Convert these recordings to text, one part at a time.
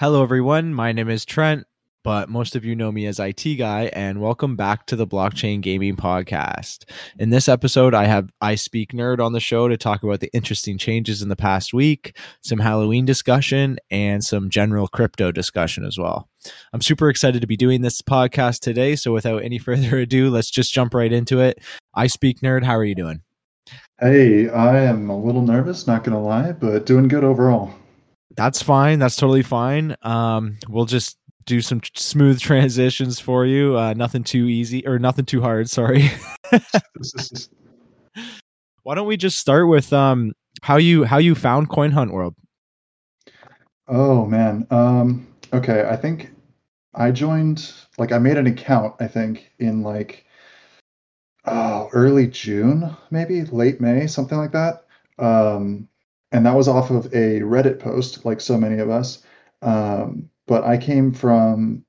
Hello, everyone. My name is Trent, but most of you know me as IT Guy, and welcome back to the Blockchain Gaming Podcast. In this episode, I have I Speak Nerd on the show to talk about the interesting changes in the past week, some Halloween discussion, and some general crypto discussion as well. I'm super excited to be doing this podcast today. So, without any further ado, let's just jump right into it. I Speak Nerd, how are you doing? Hey, I am a little nervous, not going to lie, but doing good overall that's fine. That's totally fine. Um, we'll just do some smooth transitions for you. Uh, nothing too easy or nothing too hard. Sorry. Why don't we just start with um, how you how you found Coin Hunt World? Oh man. Um, okay, I think I joined like I made an account. I think in like oh early June, maybe late May, something like that. Um, and that was off of a Reddit post, like so many of us. Um, but I came from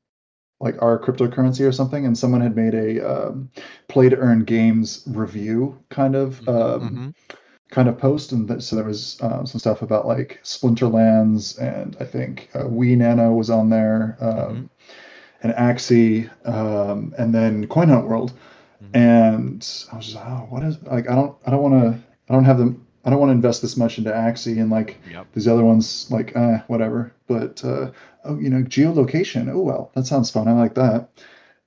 like our cryptocurrency or something, and someone had made a um, play to earn games review kind of mm-hmm, um, mm-hmm. kind of post, and th- so there was uh, some stuff about like Splinterlands, and I think uh, Wee Nano was on there, um, mm-hmm. and Axie, um, and then Coin Hunt World, mm-hmm. and I was just oh, what is like I don't I don't want to I don't have them I don't want to invest this much into Axie and like yep. these other ones, like uh, whatever. But uh, oh, you know, geolocation. Oh well, that sounds fun. I like that.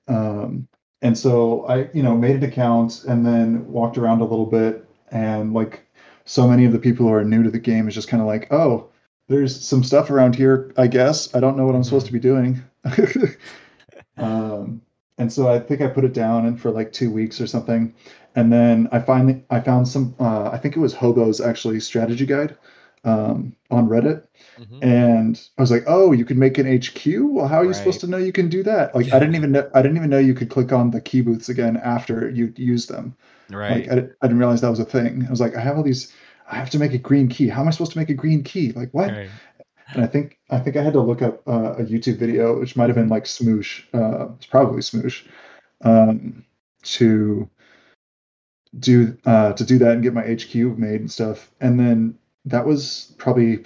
Um, and so I, you know, made an account and then walked around a little bit, and like so many of the people who are new to the game is just kind of like, oh, there's some stuff around here. I guess I don't know what I'm supposed to be doing. um, and so I think I put it down and for like two weeks or something, and then I finally I found some uh, I think it was Hobo's actually strategy guide um, on Reddit, mm-hmm. and I was like, oh, you can make an HQ. Well, how are you supposed to know you can do that? Like, I didn't even know I didn't even know you could click on the key booths again after you use them. Right. Like, I, I didn't realize that was a thing. I was like, I have all these. I have to make a green key. How am I supposed to make a green key? Like what? Right. And I think I think I had to look up uh, a YouTube video, which might have been like Smoosh. Uh, it's probably Smoosh. Um, to do uh, to do that and get my HQ made and stuff. And then that was probably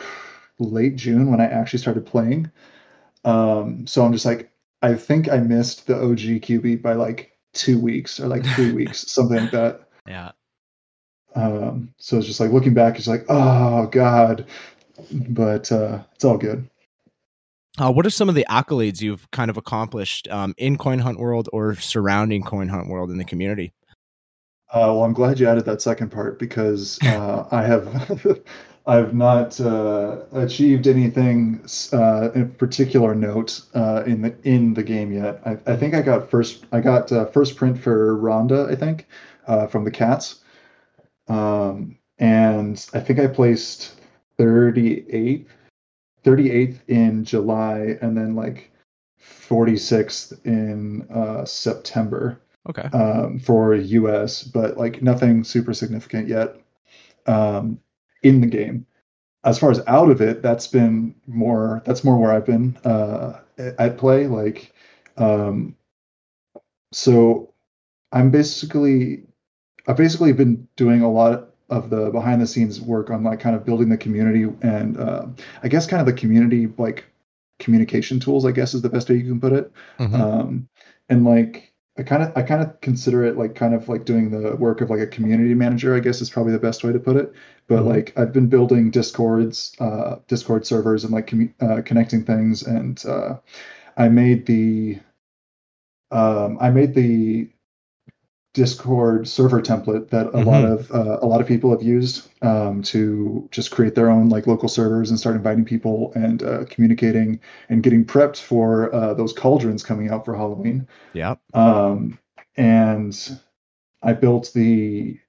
late June when I actually started playing. Um, so I'm just like, I think I missed the OG QB by like two weeks or like three weeks, something like that. Yeah. Um, so it's just like looking back, it's like, oh god, but uh, it's all good. Uh, what are some of the accolades you've kind of accomplished um, in Coin Hunt World or surrounding Coin Hunt World in the community? Uh, well, I'm glad you added that second part because uh, I have I've not uh, achieved anything uh, in particular note uh, in the in the game yet. I, I, think I got first I got uh, first print for Ronda. I think from the Cats, um, and I think I placed 38th 38th in July, and then like 46th in September okay. um, for us but like nothing super significant yet um, in the game. As far as out of it that's been more that's more where i've been uh, at play like um, so i'm basically i've basically been doing a lot of the behind the scenes work on like kind of building the community and uh, i guess kind of the community like communication tools i guess is the best way you can put it. Mm-hmm. um, and like I kind of I kind of consider it like kind of like doing the work of like a community manager. I guess is probably the best way to put it. But mm-hmm. like I've been building discords, uh, Discord servers, and like commu- uh, connecting things, and uh, I made the um, I made the Discord server template that a mm-hmm. lot of uh, a lot of people have used um, to just create their own like local servers and start inviting people and uh, communicating and getting prepped for uh, those cauldrons coming out for Halloween. Yeah. Um, and I built the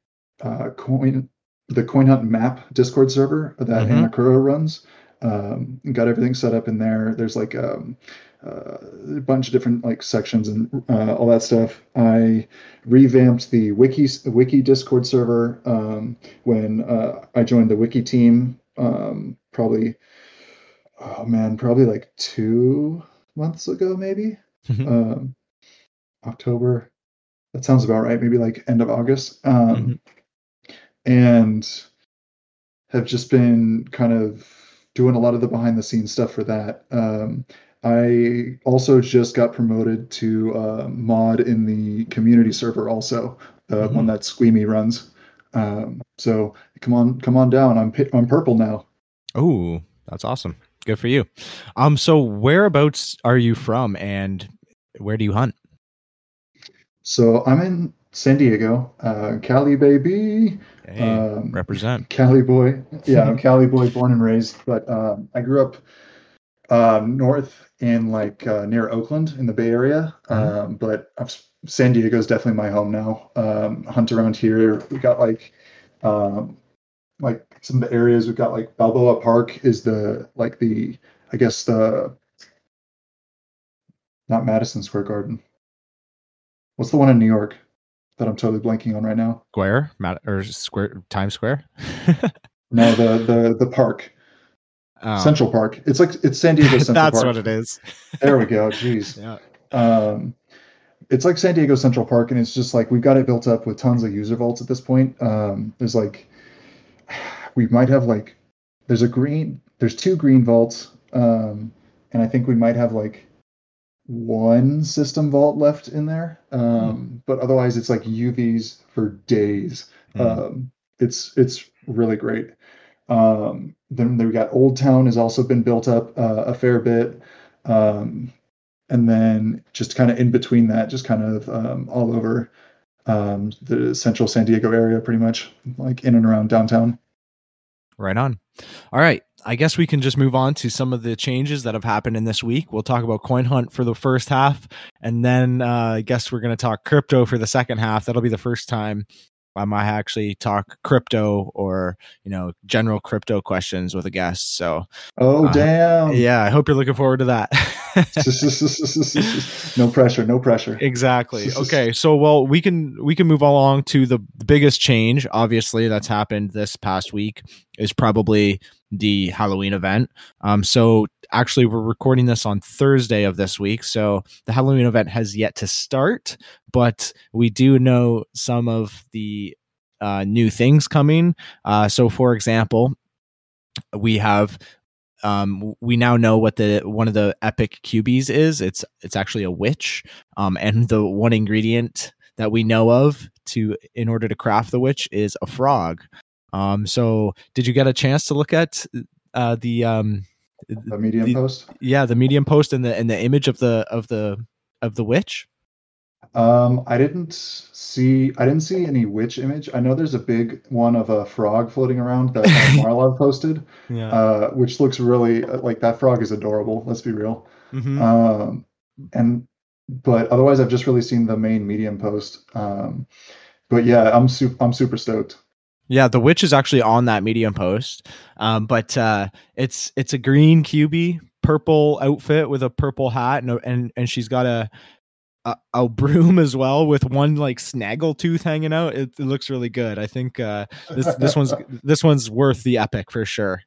uh, coin the Coin Hunt map Discord server that. Anakura runs. Um, got everything set up in there. There's like um, a bunch of different like sections and uh, all that stuff. I revamped the wiki wiki Discord server um, when uh, I joined the wiki team. Um, probably, oh man, probably like two months ago, maybe Mhm. um, October. That sounds about right. Maybe like end of August. Um, And have just been kind of doing a lot of the behind the scenes stuff for that. Um, I also just got promoted to uh, mod in the community server, also the Mhm. one that Squeamy runs. Um, so come on, come on down. I'm I'm purple now. Oh, that's awesome. Good for you. Um, so whereabouts are you from, and where do you hunt? So I'm in San Diego, uh, Cali baby. Hey, Um, represent. Cali boy. Yeah, I'm Cali boy, born and raised. But um, I grew up um, north in like uh, near Oakland in the Bay Area. Mhm. Um, but I've, San Diego is definitely my home now. Um, hunt around here. We got like um, like some of the areas. We've got like Balboa Park is the like the I guess the not Madison Square Garden. What's the one in New York that I'm totally blanking on right now? Square, Mat- or Square Times Square. No, the the the park. Oh, Central Park. It's like it's San Diego Central that's Park. what it is. There we go. Jeez. Yeah. Um, it's like San Diego Central Park, and it's just like we've got it built up with tons of user vaults at this point. Um, there's like we might have like there's a green there's two green vaults, um, and I think we might have like one system vault left in there. Um, but otherwise, it's like UVs for days. Mm. Um, it's it's really great. Um, then we got Old Town has also been built up uh, a fair bit, um, and then just kind of in between that, just kind of um, all over um, the central San Diego area, pretty much like in and around downtown. Right on. All right. I guess we can just move on to some of the changes that have happened in this week. We'll talk about Coin Hunt for the first half, and then uh, I guess we're going to talk crypto for the second half. That'll be the first time I might actually talk crypto or you know general crypto questions with a guest. So Oh Uh, damn! yeah, I hope you're looking forward to that. no pressure, no pressure. exactly okay so well we can we can move along to the biggest change obviously that's happened this past week is probably the halloween event um so actually we're recording this on thursday of this week so the halloween event has yet to start but we do know some of the uh, new things coming. Uh, so for example we have um we now know what the one of the epic cubies is. It's it's actually a witch um and the one ingredient that we know of to in order to craft the witch is a frog. Um so did you get a chance to look at uh the um The medium the- post. yeah the medium post and the and the image of the of the of the witch Um, I didn't see. I didn't see any witch image. I know there's a big one of a frog floating around that uh, Marlov posted, yeah uh, which looks really like that frog is adorable. Let's be real. Mhm. Um, and but otherwise, I've just really seen the main medium post. Um, but yeah, I'm super. I'm super stoked. Yeah, the witch is actually on that medium post. Um, but uh, it's it's a green QB, purple outfit with a purple hat, and a- and and she's got a a, a broom as well with one like snaggle tooth hanging out. It, it looks really good. I think uh, this this one's this one's worth the epic for sure.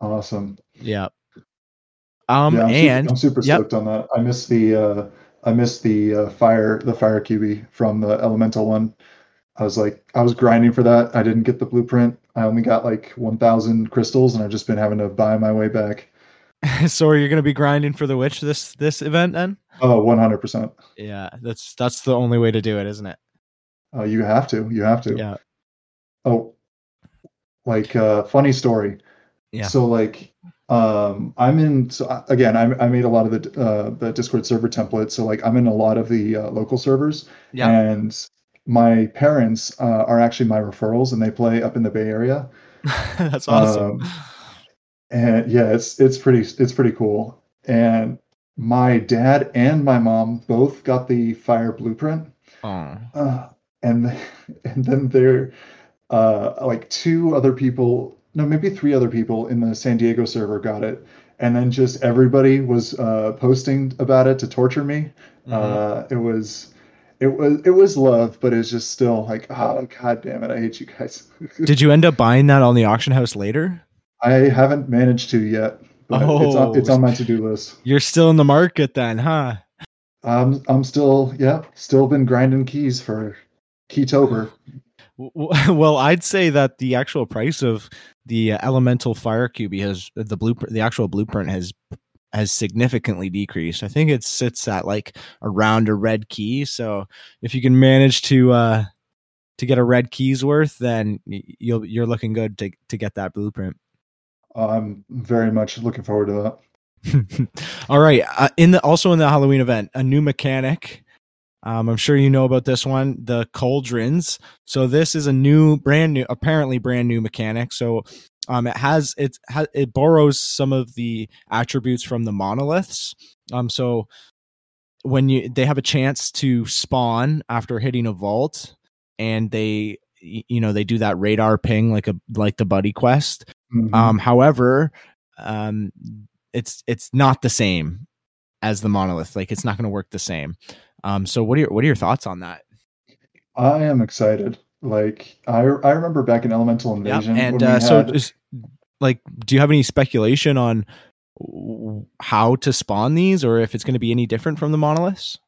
awesome. Yeah. Um yeah, I'm and super, I'm super yep. stoked on that. I missed the uh, I missed the uh, fire the fire QB from the elemental one. I was like I was grinding for that. I didn't get the blueprint. I only got like 1,000 crystals, and I've just been having to buy my way back. so are you're gonna be grinding for the witch this this event then? Oh, 100 percent. Yeah, that's that's the only way to do it, isn't it? Uh, you have to. You have to. Yeah. Oh, like uh, funny story. Yeah. So like, um, I'm in. So again, I, I made a lot of the uh, the Discord server template. So like, I'm in a lot of the uh, local servers, Yeah. and my parents uh, are actually my referrals, and they play up in the Bay Area. that's awesome. Um, and yeah, it's it's pretty it's pretty cool. And my dad and my mom both got the fire blueprint. Aw. Uh, and and then there are uh, like two other people, no, maybe three other people in the San Diego server got it, and then just everybody was uh, posting about it to torture me. Mhm. Uh, it was, it was, it was love, but it's just still like, oh god damn it, I hate you guys. Did you end up buying that on the auction house later? I haven't managed to yet, but it's on, it's on my to do list. You're still in the market then, huh? I'm I'm still yeah, still been grinding keys for Keytober. Well, I'd say that the actual price of the uh, elemental fire cube has the blueprint, the actual blueprint has has significantly decreased. I think it sits at like around a red key. So if you can manage to uh to get a red key's worth, then you'll you're looking good to to get that blueprint. I'm very much looking forward to that. All right. Uh, in the also in the Halloween event, a new mechanic. Um, I'm sure you know about this one, the cauldrons. So this is a new, brand new, apparently brand new mechanic. So um, it has it ha, it borrows some of the attributes from the monoliths. Um, so when you they have a chance to spawn after hitting a vault, and they you know they do that radar ping like a like the buddy quest. Mhm. Um, however, um, it's it's not the same as the monolith. Like it's not going to work the same. Um, so what are your what are your thoughts on that? I am excited. Like I I remember back in Elemental Invasion and when we uh, so had- is, like, do you have any speculation on how to spawn these, or if it's going to be any different from the monoliths?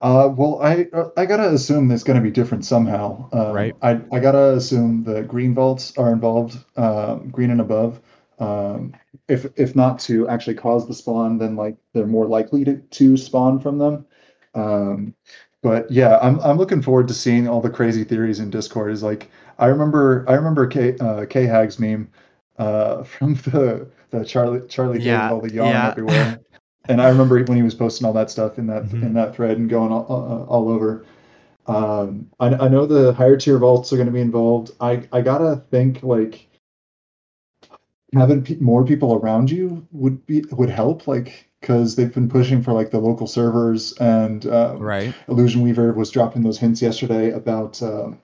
Uh, well, I I gotta assume it's gonna be different somehow. Um, Right. I I gotta assume the green vaults are involved, um, green and above. Um, if if not to actually cause the spawn, then like they're more likely to to spawn from them. Um, but yeah, I'm I'm looking forward to seeing all the crazy theories in Discord. Is like I remember I remember K uh, K Hags meme uh from the the Charlie Charlie Yeah, all the yawn yeah. everywhere. And I remember when he was posting all that stuff in that Mhm. in that thread and going all, all, all over. Um, I, I know the higher tier vaults are going to be involved. I I gotta think like having pe- more people around you would be would help. Like because they've been pushing for like the local servers and um, Right. Illusion Weaver was dropping those hints yesterday about um,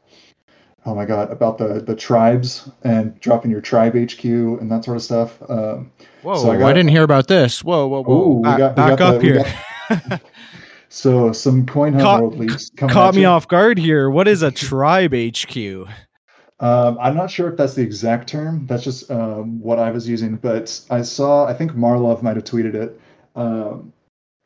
oh my god about the the tribes and dropping your tribe HQ and that sort of stuff. Um, Whoa! So I I, didn't hear about this. Whoa! Whoa! Whoa! Ooh, back got- back up the- here. so some coin Caught- world leaks coming Caught me you. off guard here. What is a tribe HQ? Um, I'm not sure if that's the exact term. That's just um, what I was using. But I saw, I think Marlov might have tweeted it. Um,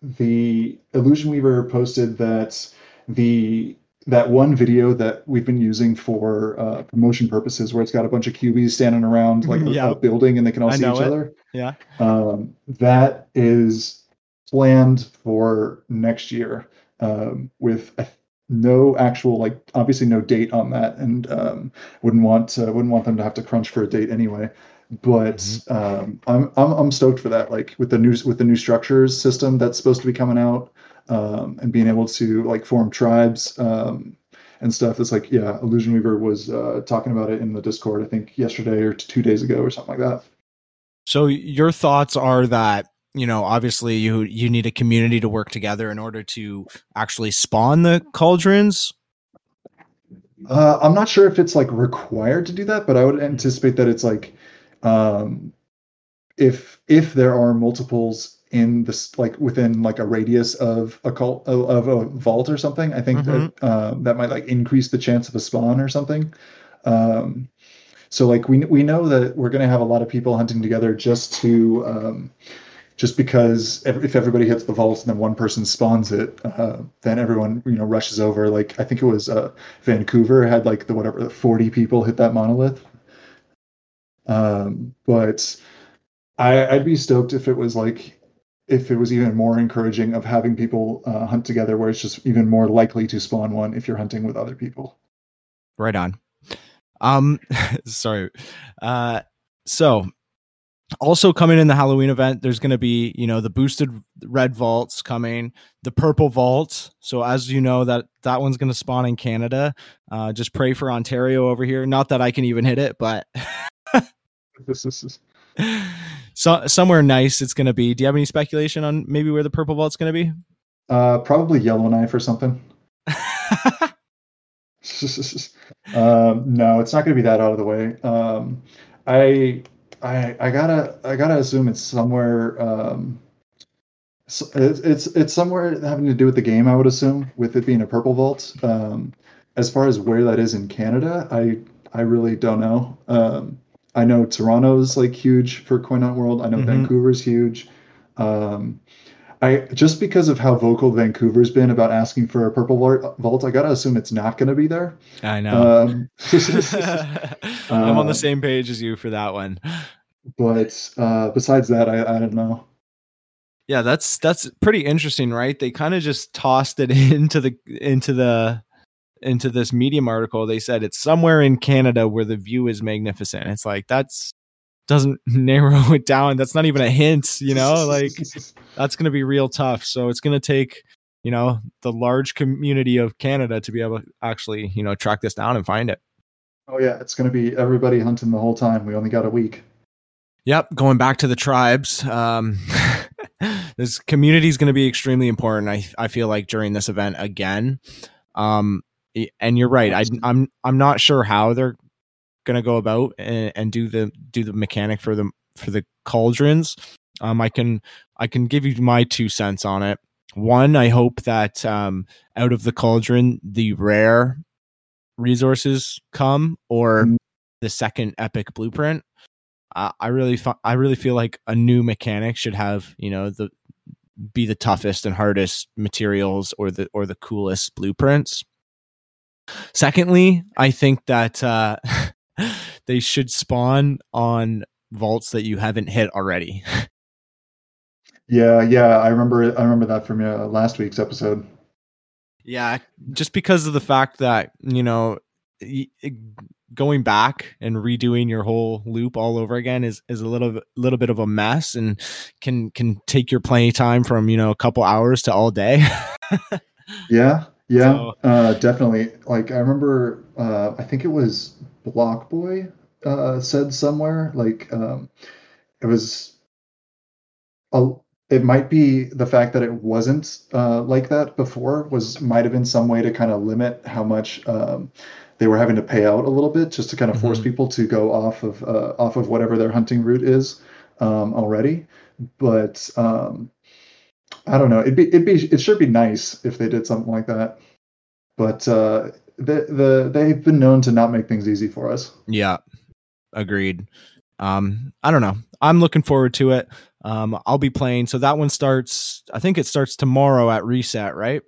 the Illusion Weaver posted that the that one video that we've been using for uh, promotion purposes, where it's got a bunch of QBs standing around like a- Yeah. a, building and they can all I see each it. other. Yeah. Um, that is planned for next year um, with uh, no actual like obviously no date on that, and um, wouldn't want to, wouldn't want them to have to crunch for a date anyway. But Mm-hmm. um, I'm, I'm I'm stoked for that. Like with the new with the new structures system that's supposed to be coming out, um, and being able to like form tribes um, and stuff. It's like yeah, Illusion Weaver was uh, talking about it in the Discord. I think yesterday or two days ago or something like that. So your thoughts are that you know obviously you you need a community to work together in order to actually spawn the cauldrons. Uh, I'm not sure if it's like required to do that, but I would anticipate that it's like, um, if if there are multiples in this like within like a radius of a cult of, a vault or something, I think that um, that might like increase the chance of a spawn or something. Um, so like we we know that we're gonna have a lot of people hunting together just to um, just because if everybody hits the vault and then one person spawns it, uh, then everyone you know rushes over. Like I think it was uh, Vancouver had like the whatever forty people hit that monolith. Um, but I, I'd be stoked if it was like if it was even more encouraging of having people uh, hunt together, where it's just even more likely to spawn one if you're hunting with other people. Right on. Um, sorry. Uh, so also coming in the Halloween event, there's going to be you know the boosted red vaults coming, the purple vault. So as you know that that one's going to spawn in Canada. Uh, just pray for Ontario over here. Not that I can even hit it, but so somewhere nice it's going to be. Do you have any speculation on maybe where the purple vault's going to be? uh, probably Yellowknife or something. um, no, it's not going to be that out of the way. Um, I, I, I gotta, I gotta assume it's somewhere. Um, so it's, it's it's somewhere having to do with the game. I would assume, with it being a purple vault. Um, as far as where that is in Canada, I I really don't know. Um, I know Toronto's like huge for Coin Hunt World. I know Mhm. Vancouver's huge. Um, I just because of how vocal Vancouver's been about asking for a purple vault, I gotta assume it's not going to be there. I know. Um, I'm on the uh, same page as you for that one. but uh, besides that, I, I don't know. Yeah, that's that's pretty interesting, right? They kind of just tossed it into the into the into this medium article. They said it's somewhere in Canada where the view is magnificent. It's like that's doesn't narrow it down. That's not even a hint, you know? Like that's going to be real tough. So it's going to take, you know, the large community of Canada to be able to actually, you know, track this down and find it. oh yeah, it's going to be everybody hunting the whole time. We only got a week. Yep, going back to the tribes. Um, this community is going to be extremely important. I I feel like during this event again. Um, and you're right. I, I'm I'm not sure how they're going to go about and, and do the do the mechanic for the for the cauldrons. Um, I can I can give you my two cents on it. One, I hope that um, out of the cauldron, the rare resources come, or Mm. the second epic blueprint. I I really, I really feel like a new mechanic should have, you know, the be the toughest and hardest materials or the or the coolest blueprints. Secondly, I think that uh, they should spawn on vaults that you haven't hit already. Yeah, yeah, I remember. I remember that from uh, last week's episode. Yeah, just because of the fact that you know, y- going back and redoing your whole loop all over again is is a little little bit of a mess and can can take your playing time from you know a couple hours to all day. Yeah, yeah, So- uh, definitely. Like I remember, uh, I think it was Block Boy uh, said somewhere like um, it was. A, it might be the fact that it wasn't uh, like that before was might have been some way to kind of limit how much um, they were having to pay out a little bit just to kind of force Mhm. people to go off of uh, off of whatever their hunting route is um, already. But um, I don't know. It'd be it'd be it should be nice if they did something like that. But uh, the the they've been known to not make things easy for us. Yeah, agreed. Um, I don't know. I'm looking forward to it. Um, I'll be playing. So that one starts. I think it starts tomorrow at reset, right?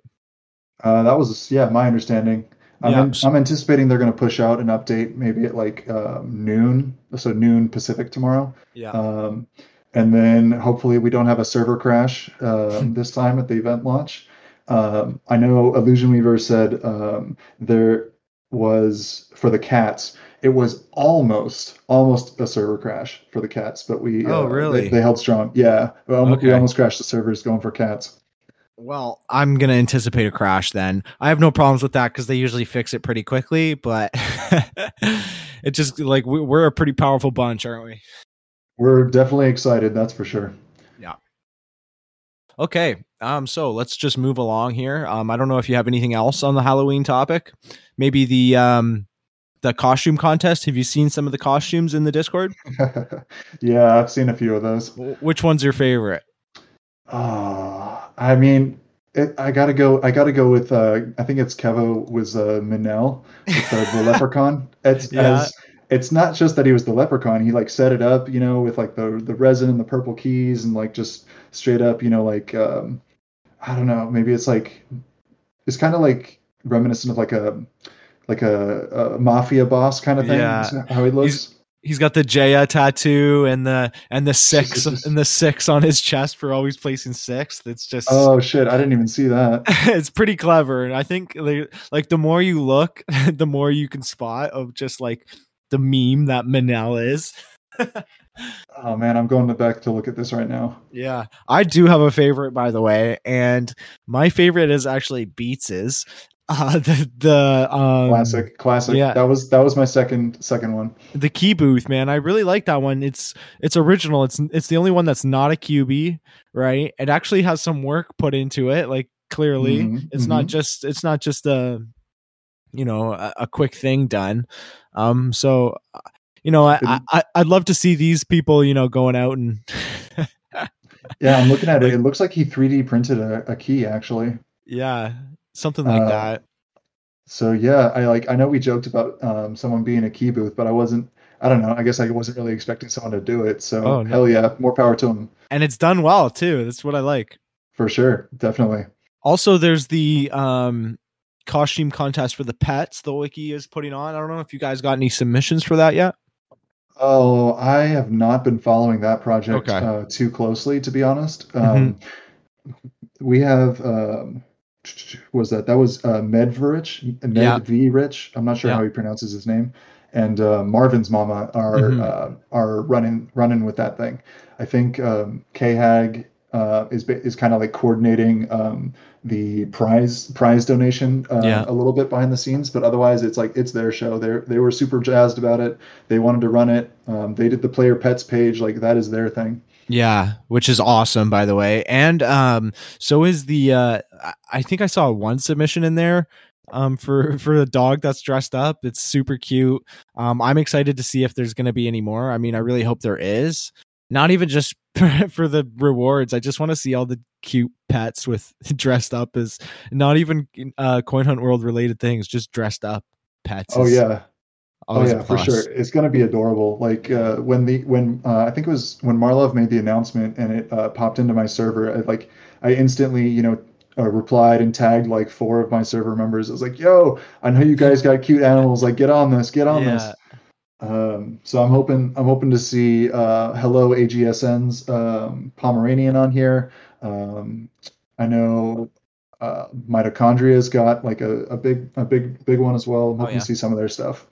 Uh, that was yeah my understanding. I'm, Yeah. an- I'm anticipating they're going to push out an update maybe at like um, noon, so noon Pacific tomorrow. Yeah. Um, and then hopefully we don't have a server crash um, this time at the event launch. Um, I know Illusion Weaver said um, there was for the cats. It was almost almost a server crash for the cats, but we Oh, uh, really? they, they held strong. Yeah, we almost, we almost crashed the servers going for cats. Well, I'm gonna anticipate a crash then. I have no problems with that because they usually fix it pretty quickly. But it just like we- we're a pretty powerful bunch, aren't we? We're definitely excited, that's for sure. Yeah. Okay. Um. So let's just move along here. Um. I don't know if you have anything else on the Halloween topic. Maybe the um the costume contest. Have you seen some of the costumes in the Discord? yeah, I've seen a few of those. Which one's your favorite? Uh, I mean, it, I gotta go. I gotta go with. Uh, I think it's Kevo was uh, Minel, with the, the leprechaun. It's Yeah. as it's not just that he was the leprechaun. He like set it up, you know, with like the the resin and the purple keys, and like just straight up, you know, like um, I don't know. Maybe it's like it's kind of like reminiscent of like a like a, a mafia boss kind of thing. Yeah. How he looks. He's got the Jaya tattoo and the and the six and the six on his chest for always placing sixth. It's just Oh shit! I didn't even see that. it's pretty clever and i think like, like the more you look the more you can spot of just like the meme that manel is Oh man, I'm going to back to look at this right now. yeah i do have a favorite by the way and my favorite is actually beats's uh the the um Classic, classic. yeah. That was that was my second second one. the key booth man i really like that one it's it's original it's it's the only one that's not a qb right it actually has some work put into it like clearly Mhm, it's not mhm. just it's not just a you know a, a quick thing done. Um, so you know, I, I I'd love to see these people, you know, going out and. yeah, I'm looking at it. It looks like he 3D printed a, a key actually. Yeah, something like uh, that. So yeah, I like. I know we joked about um, someone being a key booth, but I wasn't. I don't know. I guess I wasn't really expecting someone to do it. So oh, no. hell yeah, more power to him. And it's done well too. That's what I like. For sure, definitely. Also, there's the um, costume contest for the pets. The wiki is putting on. I don't know if you guys got any submissions for that yet. Oh, I have not been following that project okay. uh, too closely, to be honest. Mm-hmm. Um, we have um, was that that was uh, Medverich, Med yeah. V Rich. I'm not sure yeah. how he pronounces his name, and uh, Marvin's mama are mm-hmm. uh, are running running with that thing. I think um, K Hag uh, is is kind of like coordinating um, the prize prize donation uh, yeah. a little bit behind the scenes, but otherwise it's like it's their show. They they were super jazzed about it. They wanted to run it. Um, they did the player pets page. Like that is their thing. Yeah, which is awesome, by the way. And um, so is the. Uh, I think I saw one submission in there um for for the dog that's dressed up it's super cute um i'm excited to see if there's going to be any more i mean i really hope there is not even just for the rewards. I just want to see all the cute pets with dressed up as not even uh, coin hunt world related things, just dressed up pets. Oh yeah. Oh yeah, for sure. It's gonna be adorable. Like uh, when the when uh, I think it was when Marlov made the announcement and it uh, popped into my server. I, like I instantly, you know, uh, replied and tagged like four of my server members. I was like, "Yo, I know you guys got cute animals. Like, get on this, get on yeah. this." Um, so I'm hoping I'm hoping to see uh, hello AGSN's um, Pomeranian on here. Um, I know uh, Mitochondria's got like a, a big a big big one as well. I'm oh, hoping oh, yeah. to see some of their stuff.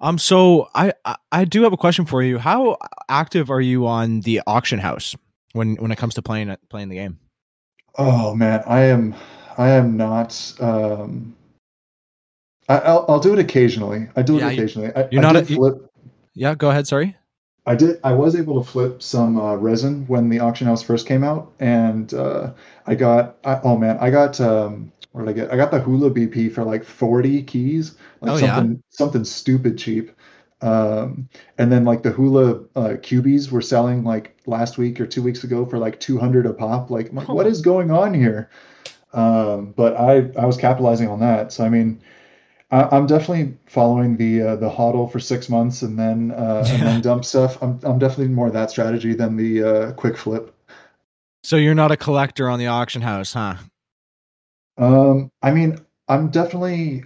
Um, so I I do have a question for you. How active are you on the auction house when when it comes to playing playing the game? Oh man, I am I am not um I, will I'll do it occasionally. I do it yeah, occasionally. I, you're I not a, flip. Yeah, go ahead. Sorry. I did. I was able to flip some uh, resin when the auction house first came out, and uh, I got. I, oh man, I got. Um, what did I get? I got the Hula BP for like forty keys, like oh, something yeah? something stupid cheap. Um, and then like the Hula uh, cubies were selling like last week or two weeks ago for like two hundred a pop. Like, like, what is going on here? Um, but I I was capitalizing on that. So I mean, I, am definitely following the uh, the hodl for six months and then uh, yeah. and then dump stuff. I'm I'm definitely more that strategy than the uh, quick flip. So you're not a collector on the auction house, huh? Um, I mean, I'm definitely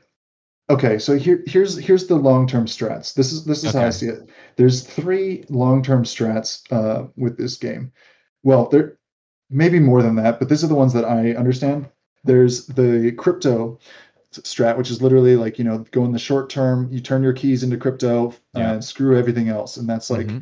okay. So here here's here's the long term strats. This is this is okay. how I see it. There's three long term strats uh, with this game. Well, there maybe more than that, but these are the ones that I understand. There's the crypto strat, which is literally like, you know, go in the short term, you turn your keys into crypto yeah. and screw everything else. And that's like, mm-hmm.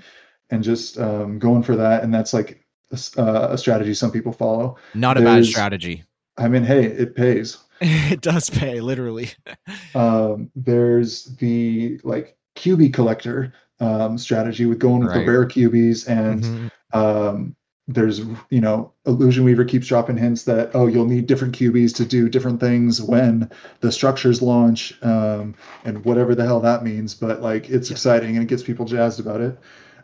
and just um, going for that. And that's like a, uh, a strategy some people follow. Not a bad strategy. I mean, hey, it pays. it does pay, literally. um, there's the like QB collector um, strategy with going with right. the rare QBs and mm-hmm. um, there's you know illusion weaver keeps dropping hints that oh you'll need different qbs to do different things when the structures launch um, and whatever the hell that means but like it's yeah. exciting and it gets people jazzed about it.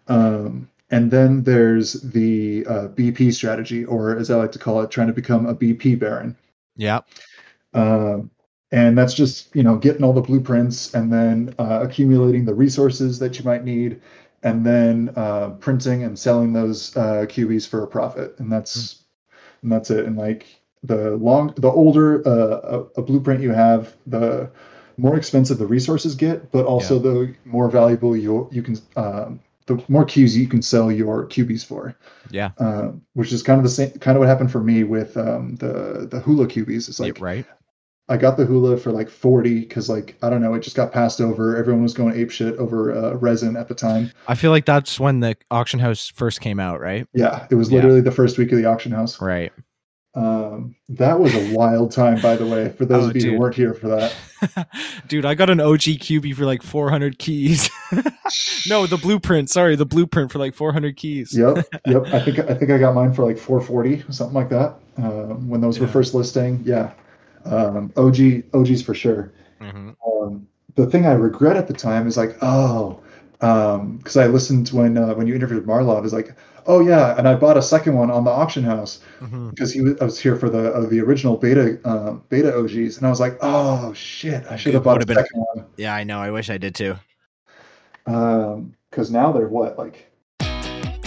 Um, and then there's the uh, bp strategy or as i like to call it trying to become a bp baron. Yeah. Um, and that's just you know getting all the blueprints and then uh, accumulating the resources that you might need and then uh, printing and selling those uh, QBs for a profit, and that's mm. and that's it. And like the long, the older uh, a, a, blueprint you have, the more expensive the resources get, but also yeah. the more valuable you you can. Um, the more Qs you can sell your QBs for, yeah, uh, which is kind of the same, kind of what happened for me with um, the the Hula QBs. It's like yeah, right I got the hula for like 40 because like I don't know, it just got passed over. Everyone was going ape shit over uh, resin at the time. I feel like that's when the auction house first came out, right? Yeah, it was literally yeah. the first week of the auction house. Right. Um, that was a wild time, by the way, for those oh, of you dude. who weren't here for that. dude, I got an OG QB for like 400 keys. no, the blueprint. Sorry, the blueprint for like 400 keys. yep, yep. I think I think I got mine for like 440, something like that. Uh, when those yeah. were first listing, yeah um, OG OGs for sure. Mm-hmm. Um, the thing I regret at the time is like, oh, because I listened when uh, when you interviewed Marlov, is like, oh yeah, and I bought a second one on the auction house Mm-hmm. because he was, I was here for the uh, the original beta uh, beta OGs, and I was like, oh shit, I should have bought a been- second one. Yeah, I know. I wish I did too. Because now they're what like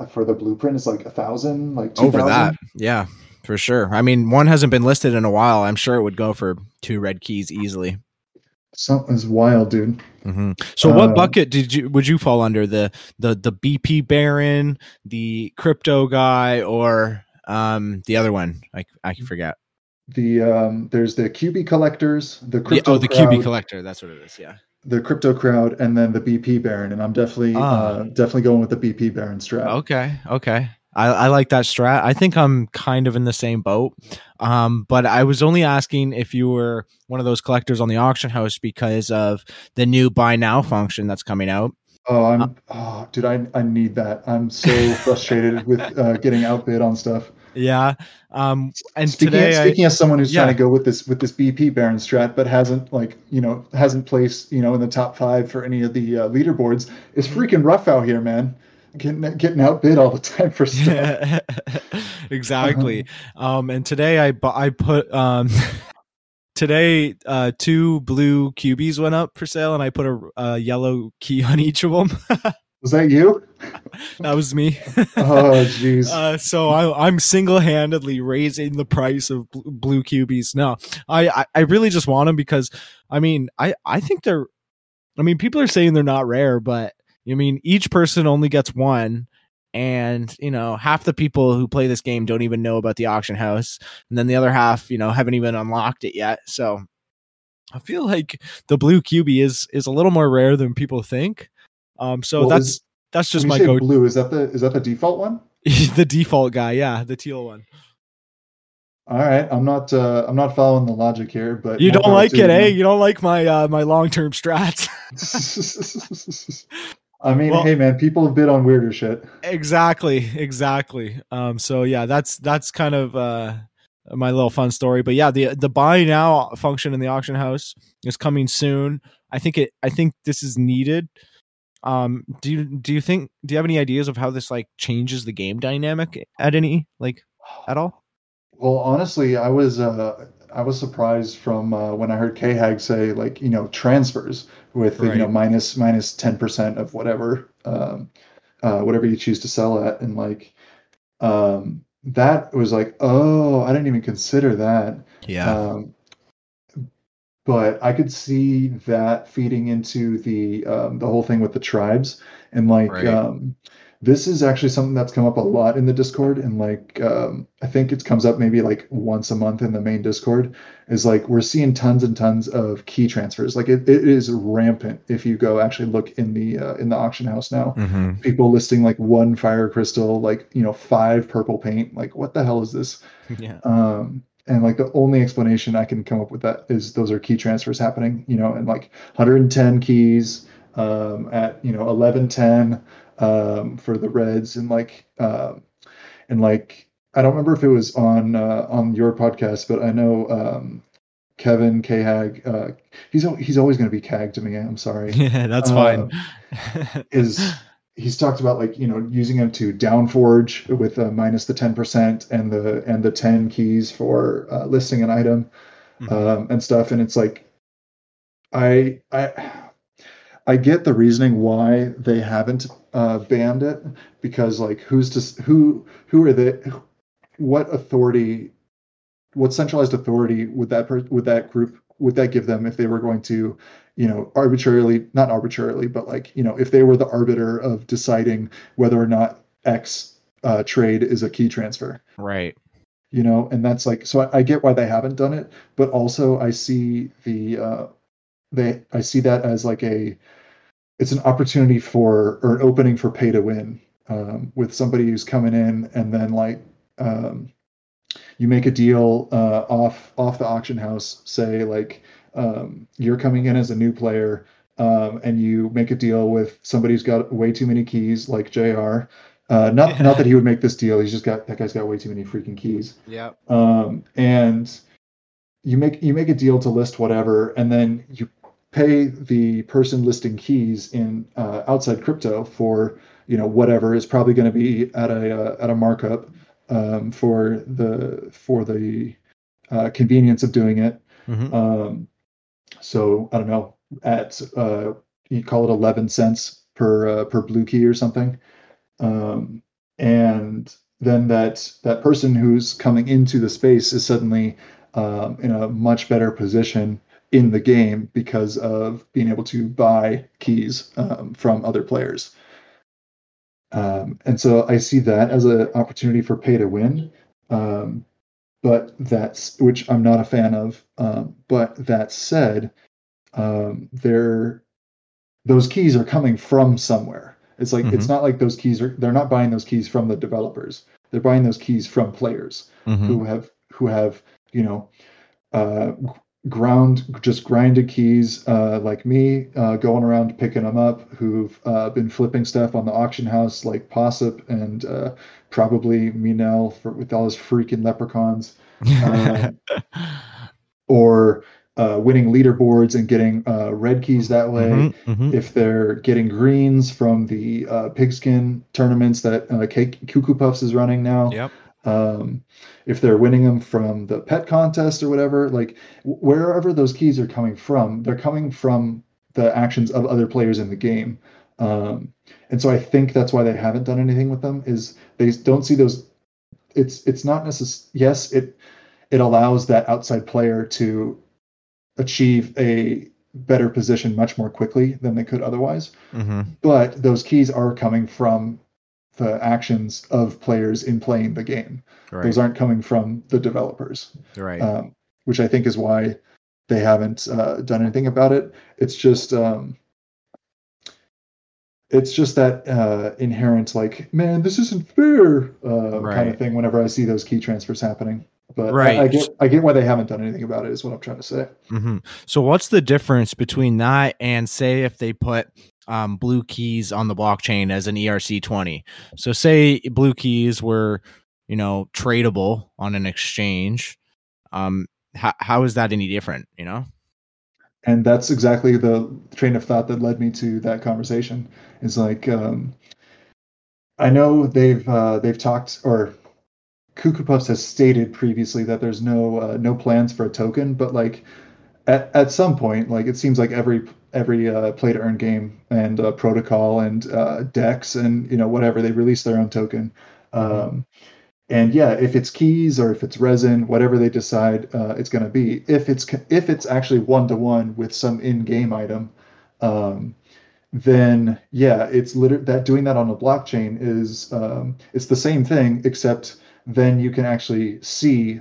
Uh, for the blueprint is like a thousand, like 2, Over that, yeah, for sure. I mean, one hasn't been listed in a while. I'm sure it would go for two red keys easily. Something's wild, dude. hmm So, what Uh, bucket did you would you fall under the the the BP Baron, the crypto guy, or um the other one? I I can forget. The um, there's the QB collectors, the Yeah, crypto oh, the crowd, QB collector. That's what it is. Yeah. The crypto crowd, and then the BP Baron. And I'm definitely Ah. uh, definitely going with the BP Baron strat. Okay. Okay. I, I like that strat. I think I'm kind of in the same boat. Um, but I was only asking if you were one of those collectors on the auction house because of the new buy now function that's coming out. Oh, Uh, I'm oh, dude, I I need that. I'm so frustrated with uh, getting outbid on stuff. Yeah. Um, and speaking, today, I, speaking as someone who's yeah. trying to go with this with this BP Baron strat, but hasn't like you know hasn't placed you know in the top five for any of the uh, leaderboards, it's Mm-hmm. freaking rough out here, man. Getting getting outbid all the time for stuff. exactly. Um, and today I I put um today uh two blue cubies went up for sale, and I put a, a yellow key on each of them. Was that you? that was me. Oh, jeez. Uh, so I, I'm single-handedly raising the price of bl- blue cubies. No, I, I, I really just want them because, I mean, I, I think they're, I mean, people are saying they're not rare, but I mean, each person only gets one, and you know, half the people who play this game don't even know about the auction house, and then the other half, you know, haven't even unlocked it yet. So, I feel like the blue cubie is is a little more rare than people think. Um, so Well, that's is- that's just my go blue. Is that the is that the default one? the default guy, yeah, the teal one. All right, I'm not uh, I'm not following the logic here, but You don't like it, eh? You don't like my uh my long term strats. I mean, Well- hey man, people have bid on weirder shit. exactly, exactly. Um so yeah, that's that's kind of uh my little fun story. But yeah, the the buy now function in the auction house is coming soon. I think it I think this is needed. Um do you do you think do you have any ideas of how this like changes the game dynamic at any like at all? Well, honestly, I was uh, I was surprised from uh, when I heard K Hag say like you know transfers with the, you know Right. minus minus ten percent of whatever um, uh, whatever you choose to sell at, and like um, that was like oh I didn't even consider that. Yeah. Um, but I could see that feeding into the um, the whole thing with the tribes and like Right. um, this is actually something that's come up a lot in the Discord and like um, I think it comes up maybe like once a month in the main Discord is like we're seeing tons and tons of key transfers like it, it is rampant if you go actually look in the uh, in the auction house now mm-hmm. people listing like one fire crystal like you know five purple paint like what the hell is this Yeah. Um, and like the only explanation I can come up with that is those are key transfers happening, you know, and like 110 keys um, at you know 1110 um, for the Reds, and like um, and like I don't remember if it was on uh, on your podcast, but I know um, Kevin Kahag, uh, he's he's always going to be Cag to me. I'm sorry Yeah, that's Uh, fine. is he's talked about like you know using them to downforge with uh, minus the 10% and the and the 10 keys for uh, listing an item Mhm. um, and stuff and it's like I I I get the reasoning why they haven't uh, banned it because like who's just who who are they what authority what centralized authority would that per, would that group would that give them if they were going to you know arbitrarily not arbitrarily but like you know if they were the arbiter of deciding whether or not x uh, trade is a key transfer. Right. You know and that's like so I, I, get why they haven't done it but also i see the uh they i see that as like a it's an opportunity for or an opening for pay to win um, with somebody who's coming in and then like um, you make a deal uh, off off the auction house say like um, you're coming in as a new player um, and you make a deal with somebody who's got way too many keys like jr uh, not yeah. not that he would make this deal. He's just got that guy's got way too many freaking keys. Yeah. Um, and you make you make a deal to list whatever, and then you pay the person listing keys in uh, outside crypto for you know whatever is probably going to be at a uh, at a markup um, for the for the uh, convenience of doing it. Mm-hmm. Um, so I don't know at uh, you call it eleven cents per uh, per blue key or something um, and then that that person who's coming into the space is suddenly um, in a much better position in the game because of being able to buy keys um, from other players. Um, and so I see that as an opportunity for pay to win. Um, but that's which I'm not a fan of. Um, but that said, um, there those keys are coming from somewhere. It's like mm-hmm. it's not like those keys are they're not buying those keys from the developers. They're buying those keys from players mm-hmm. who have who have, you know, uh, ground just grinded keys uh, like me uh, going around picking them up who've uh, been flipping stuff on the auction house like Possip and uh, probably Minel for, with all his freaking leprechauns uh, or uh, winning leaderboards and getting uh, red keys that way. Mm-hmm, mm-hmm. If they're getting greens from the uh, pigskin tournaments that uh, K- Cuckoo Puffs is running now. Yep. Um, if they're winning them from the pet contest or whatever, like wherever those keys are coming from, they're coming from the actions of other players in the game. Um, and so I think that's why they haven't done anything with them is they don't see those. It's it's not necessary. Yes, it it allows that outside player to achieve a better position much more quickly than they could otherwise. Mm-hmm. But those keys are coming from the actions of players in playing the game. Right. Those aren't coming from the developers. Right. Um, which I think is why they haven't uh, done anything about it. It's just um, it's just that uh, inherent like, man, this isn't fair uh, right. kind of thing. Whenever I see those key transfers happening. But right. I, I, get I get why they haven't done anything about it. Is what I'm trying to say. Mm-hmm. So what's the difference between that and say if they put um, blue keys on the blockchain as an ERC20? So say blue keys were you know tradable on an exchange. Um, how how is that any different? You know. And that's exactly the train of thought that led me to that conversation. Is like, um, I know they've uh, they've talked or Cuckoo Puffs has stated previously that there's no uh, no plans for a token, but like at, at some point, like it seems like every every uh, play to earn game and uh, protocol and uh, Dex and you know whatever they release their own token. Mm-hmm. Um, and yeah, if it's keys or if it's resin, whatever they decide uh, it's going to be, if it's if it's actually one to one with some in-game item, um, then yeah, it's literally that doing that on a blockchain is um, it's the same thing except then you can actually see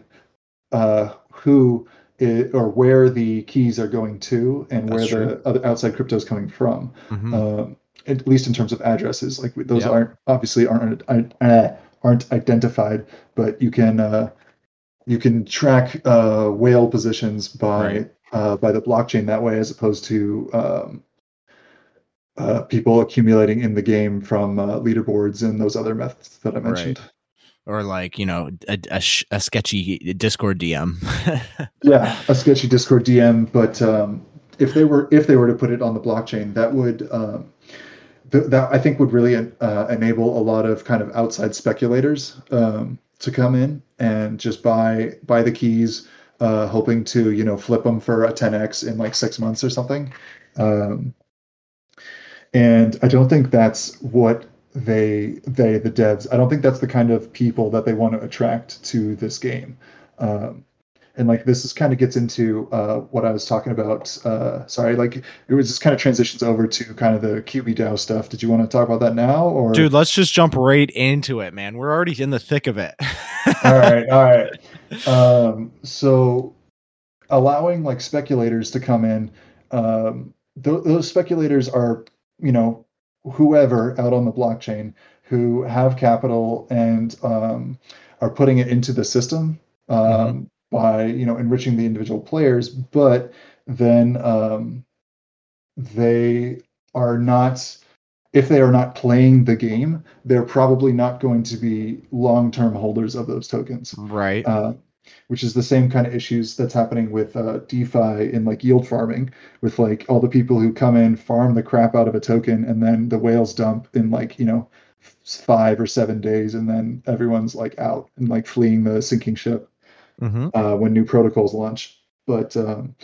uh, who it, or where the keys are going to and That's where true. the other outside crypto is coming from. Mm-hmm. Um, at least in terms of addresses, like those yep. aren't obviously aren't uh, aren't identified, but you can uh, you can track uh, whale positions by right. uh, by the blockchain that way, as opposed to um, uh, people accumulating in the game from uh, leaderboards and those other methods that I mentioned. Right or like you know a, a, a sketchy discord dm yeah a sketchy discord dm but um, if they were if they were to put it on the blockchain that would um, th- that i think would really uh, enable a lot of kind of outside speculators um, to come in and just buy buy the keys uh, hoping to you know flip them for a 10x in like six months or something. Um, and I don't think that's what they they the devs. I don't think that's the kind of people that they want to attract to this game. Um, and like this is kind of gets into uh, what I was talking about. Uh, sorry, like it was just kind of transitions over to kind of the QB DAO stuff. Did you want to talk about that now, or dude? Let's just jump right into it, man. We're already in the thick of it. all right, all right. Um, so allowing like speculators to come in, um, th- those speculators are you know whoever out on the blockchain who have capital and um, are putting it into the system. Um, mm-hmm by you know enriching the individual players, but then um, they are not if they are not playing the game, they're probably not going to be long-term holders of those tokens. Right. Uh, which is the same kind of issues that's happening with uh, DeFi in like yield farming, with like all the people who come in, farm the crap out of a token, and then the whales dump in like you know five or seven days, and then everyone's like out and like fleeing the sinking ship mm-hmm. uh, when new protocols launch. But um,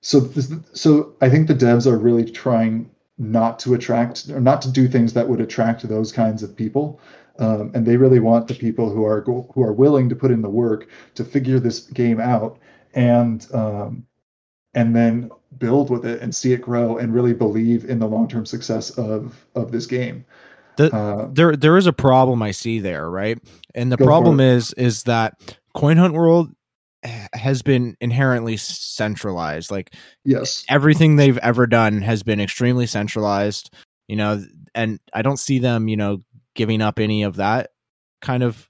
so this, so I think the devs are really trying not to attract or not to do things that would attract those kinds of people. Um, and they really want the people who are who are willing to put in the work to figure this game out and um, and then build with it and see it grow and really believe in the long term success of of this game. The, uh, there there is a problem I see there, right? And the problem is is that Coin Hunt World has been inherently centralized. Like yes, everything they've ever done has been extremely centralized. You know, and I don't see them, you know, giving up any of that kind of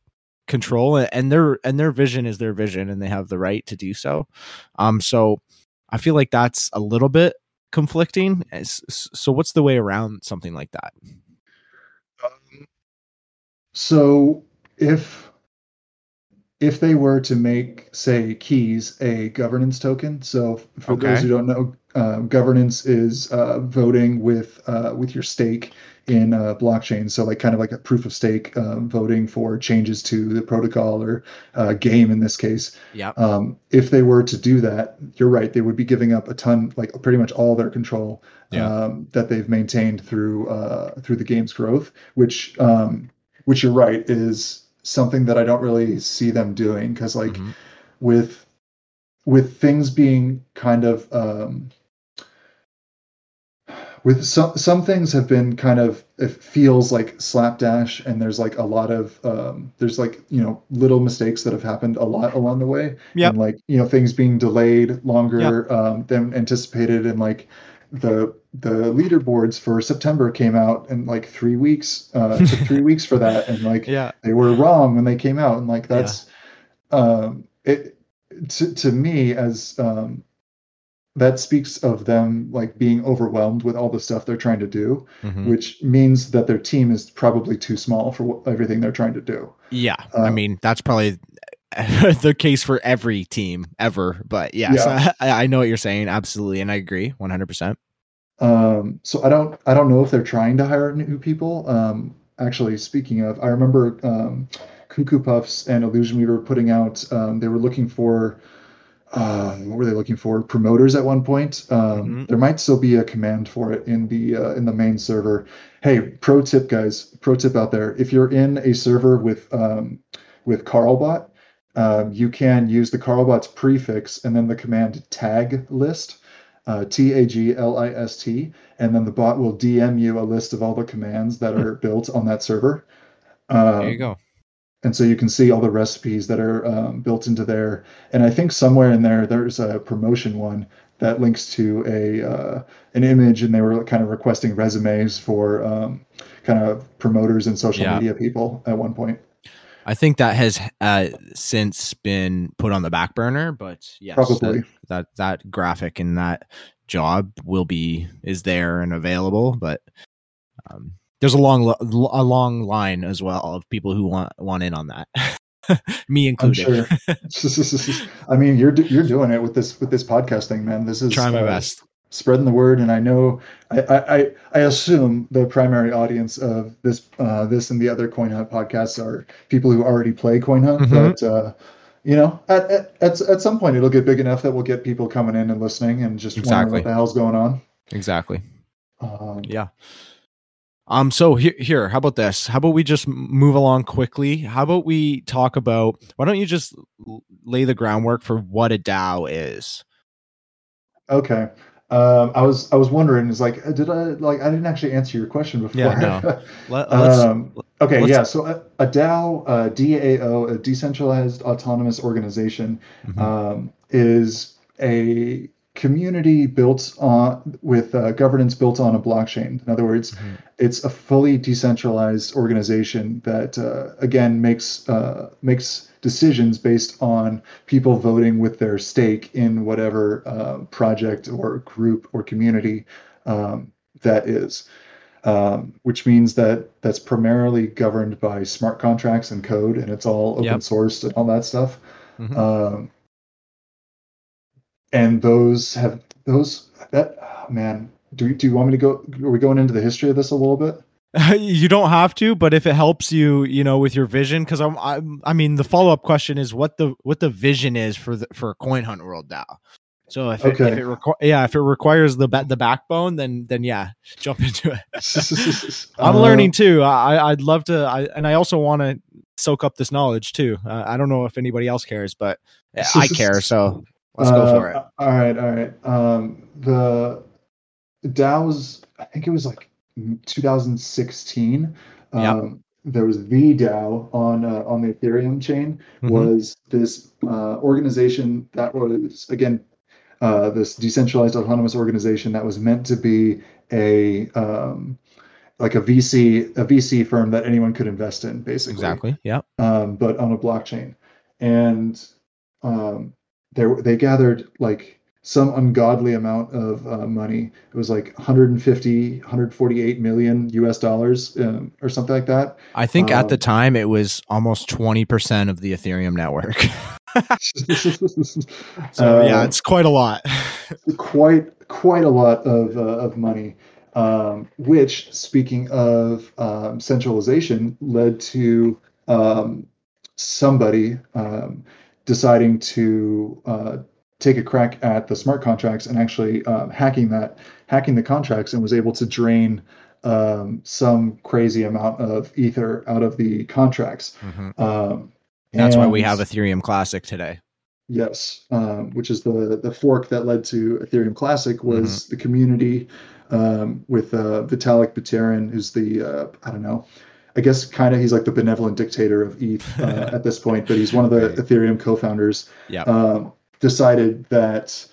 control and their and their vision is their vision and they have the right to do so. Um so i feel like that's a little bit conflicting. So what's the way around something like that? Um, so if if they were to make, say, keys a governance token. So for okay. those who don't know, uh, governance is uh, voting with uh, with your stake in a blockchain. So like kind of like a proof of stake um, voting for changes to the protocol or uh, game in this case. Yeah. Um, if they were to do that, you're right. They would be giving up a ton, like pretty much all their control yeah. um, that they've maintained through uh, through the game's growth, which um, which you're right is something that I don't really see them doing because like mm-hmm. with with things being kind of um, with some some things have been kind of it feels like slapdash and there's like a lot of um, there's like you know little mistakes that have happened a lot along the way yeah and like you know things being delayed longer yep. um, than anticipated and like the the leaderboards for September came out in like three weeks. Uh, it took three weeks for that, and like yeah. they were wrong when they came out, and like that's yeah. um, it to to me as um, that speaks of them like being overwhelmed with all the stuff they're trying to do, mm-hmm. which means that their team is probably too small for what, everything they're trying to do. Yeah, I um, mean that's probably the case for every team ever. But yes, yeah. I, I, know what you're saying absolutely, and I agree 100. percent Um, so I don't I don't know if they're trying to hire new people. Um, actually, speaking of, I remember um, Cuckoo Puffs and Illusion Weaver putting out. Um, they were looking for. Uh, what were they looking for? Promoters at one point. Um, mm-hmm. There might still be a command for it in the uh, in the main server. Hey, pro tip, guys! Pro tip out there: if you're in a server with um, with Carlbot, um, you can use the Carlbot's prefix and then the command tag list, uh, T A G L I S T, and then the bot will DM you a list of all the commands that are built on that server. Um, there you go. And so you can see all the recipes that are um, built into there. And I think somewhere in there, there's a promotion one that links to a uh, an image, and they were kind of requesting resumes for um, kind of promoters and social yeah. media people at one point. I think that has uh, since been put on the back burner, but yes, probably that, that, that graphic and that job will be is there and available. But um, there's a long a long line as well of people who want want in on that. Me included. Sure. I mean, you're you're doing it with this with this podcast thing, man. This is try my uh, best spreading the word. And I know, I, I, I assume the primary audience of this, uh, this and the other Coin Hunt podcasts are people who already play Coin Hunt. Mm-hmm. But uh, you know, at, at at at some point it'll get big enough that we'll get people coming in and listening and just wondering what the hell's going on. Exactly. Um, Yeah. Um. So here, here. How about this? How about we just move along quickly? How about we talk about? Why don't you just lay the groundwork for what a DAO is? Okay. Um, I was I was wondering, is like, did I like I didn't actually answer your question before. Yeah, no. Let, um, okay, let's- yeah. So a, a DAO, a DAO, a decentralized autonomous organization, Mhm. um, is a community built on with uh, governance built on a blockchain. In other words, Mhm. it's a fully decentralized organization that uh, again makes uh, makes decisions based on people voting with their stake in whatever uh, project or group or community um, that is. Um, which means that that's primarily governed by smart contracts and code, and it's all open Yep. sourced and all that stuff. Mhm. Um, and those have those that oh, man. Do we, do you want me to go? Are we going into the history of this a little bit? you don't have to, but if it helps you, you know, with your vision, because I'm, I'm, I mean, the follow up question is what the what the vision is for the for Coin Hunt World DAO. So if it, if it requ- yeah, if it requires the ba- the backbone, then then yeah, jump into it. I'm Uh, learning too. I I'd love to, I, and I also want to soak up this knowledge too. Uh, I don't know if anybody else cares, but I care. So let's go uh, for it. All right, all right. Um, the DAO's, I think it was like 2016. Yep. Um, there was the DAO on uh, on the Ethereum chain. Mhm. was this uh, organization that was again uh, this decentralized autonomous organization that was meant to be a um, like a VC a VC firm that anyone could invest in, basically Exactly. Yeah. um, but on a blockchain. And um, there they gathered like some ungodly amount of uh, money. It was like 150, 148 million US dollars um, or something like that. I think at the Um, time it was almost 20% of the Ethereum network. so yeah, Uh, it's quite a lot. quite quite a lot of uh, of money. Um, which, speaking of um, centralization, led to um, somebody um, deciding to uh, take a crack at the smart contracts and actually um, hacking that, hacking the contracts, and was able to drain um, some crazy amount of ether out of the contracts. Mhm. Um, That's why we have Ethereum Classic today. Yes, um, which is the the fork that led to Ethereum Classic was Mm-hmm. the community um, with uh, Vitalik Buterin, who's the uh, I don't know, I guess kind of he's like the benevolent dictator of ETH uh, at this point, but he's one of the Right. Ethereum co-founders. Yeah. Decided that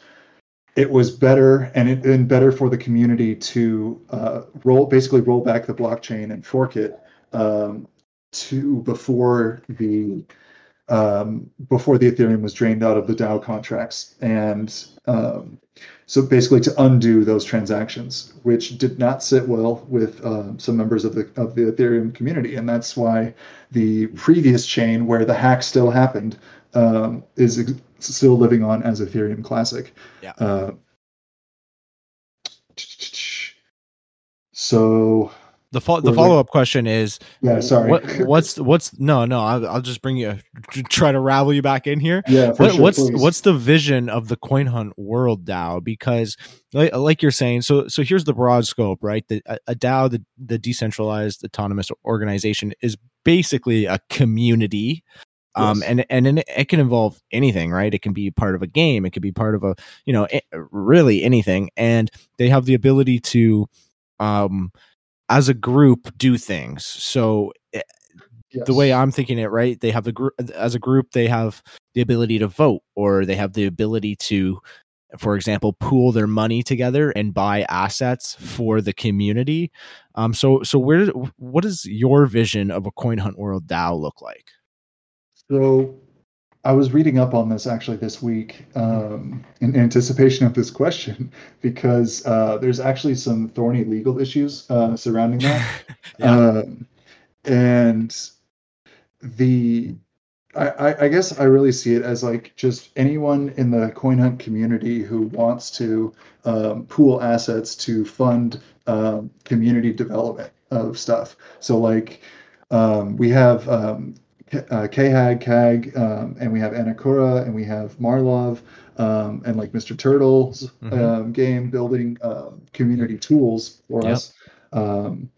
it was better and it and better for the community to uh, roll basically roll back the blockchain and fork it um, to before the um, before the Ethereum was drained out of the DAO contracts, and um, so basically to undo those transactions, which did not sit well with um, some members of the of the Ethereum community, and that's why the previous chain where the hack still happened um, is still living on as Ethereum Classic. Yeah. Uh, so The fo- the follow up question is yeah, sorry. What, what's what's no no I'll, I'll just bring you try to ravel you back in here. yeah, for What, sure, what's please. what's the vision of the coin hunt world DAO? Because like, like you're saying, so so here's the broad scope, right? The, a, a DAO, the the decentralized autonomous organization, is basically a community. Um, Yes. and and it can involve anything, right? It can be part of a game. It could be part of a, you know, really anything. And they have the ability to, um, as a group, do things. So eh, the way I'm thinking it, right? They have the group as a group, they have the ability to vote, or they have the ability to, for example, pool their money together and buy assets for the community. Um, so so where what does your vision of a coin hunt world DAO look like? So I was reading up on this actually this week um, in anticipation of this question because uh, there's actually some thorny legal issues uh, surrounding that. Yeah. Um, and the I, I, I guess I really see it as like just anyone in the coin hunt community who wants to um, pool assets to fund um, community development of stuff. So like um, we have um, uh, Khag, Khag, um, and we have Anakura, and we have Marlov, um, and like Mr. Turtle's Mhm. um, game building uh, community tools for Yep. us. Um,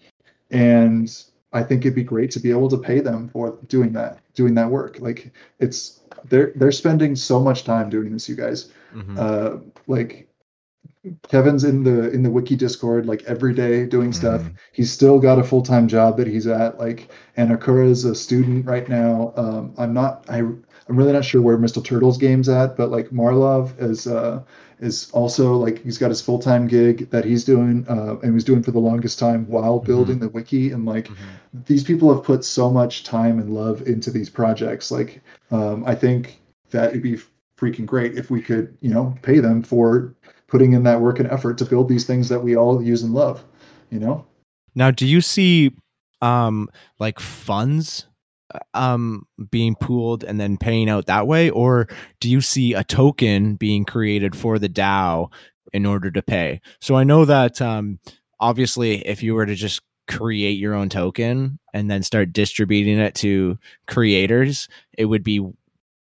and I think it'd be great to be able to pay them for doing that, doing that work. Like it's they're they're spending so much time doing this, you guys. Mhm. Uh, like Kevin's in the in the wiki Discord like every day doing stuff. Mhm. He's still got a full time job that he's at. Like Anakura is a student right now. Um, I'm not. I I'm really not sure where Mr. Turtle's game's at, but like Marlov is uh, is also like he's got his full time gig that he's doing uh, and was doing for the longest time while building the wiki. And like Mhm. these people have put so much time and love into these projects. Like um, I think that it'd be freaking great if we could, you know, pay them for putting in that work and effort to build these things that we all use and love. You know? Now, do you see um like funds uh, um being pooled and then paying out that way or do you see a token being created for the DAO in order to pay? So I know that um obviously if you were to just create your own token and then start distributing it to creators, it would be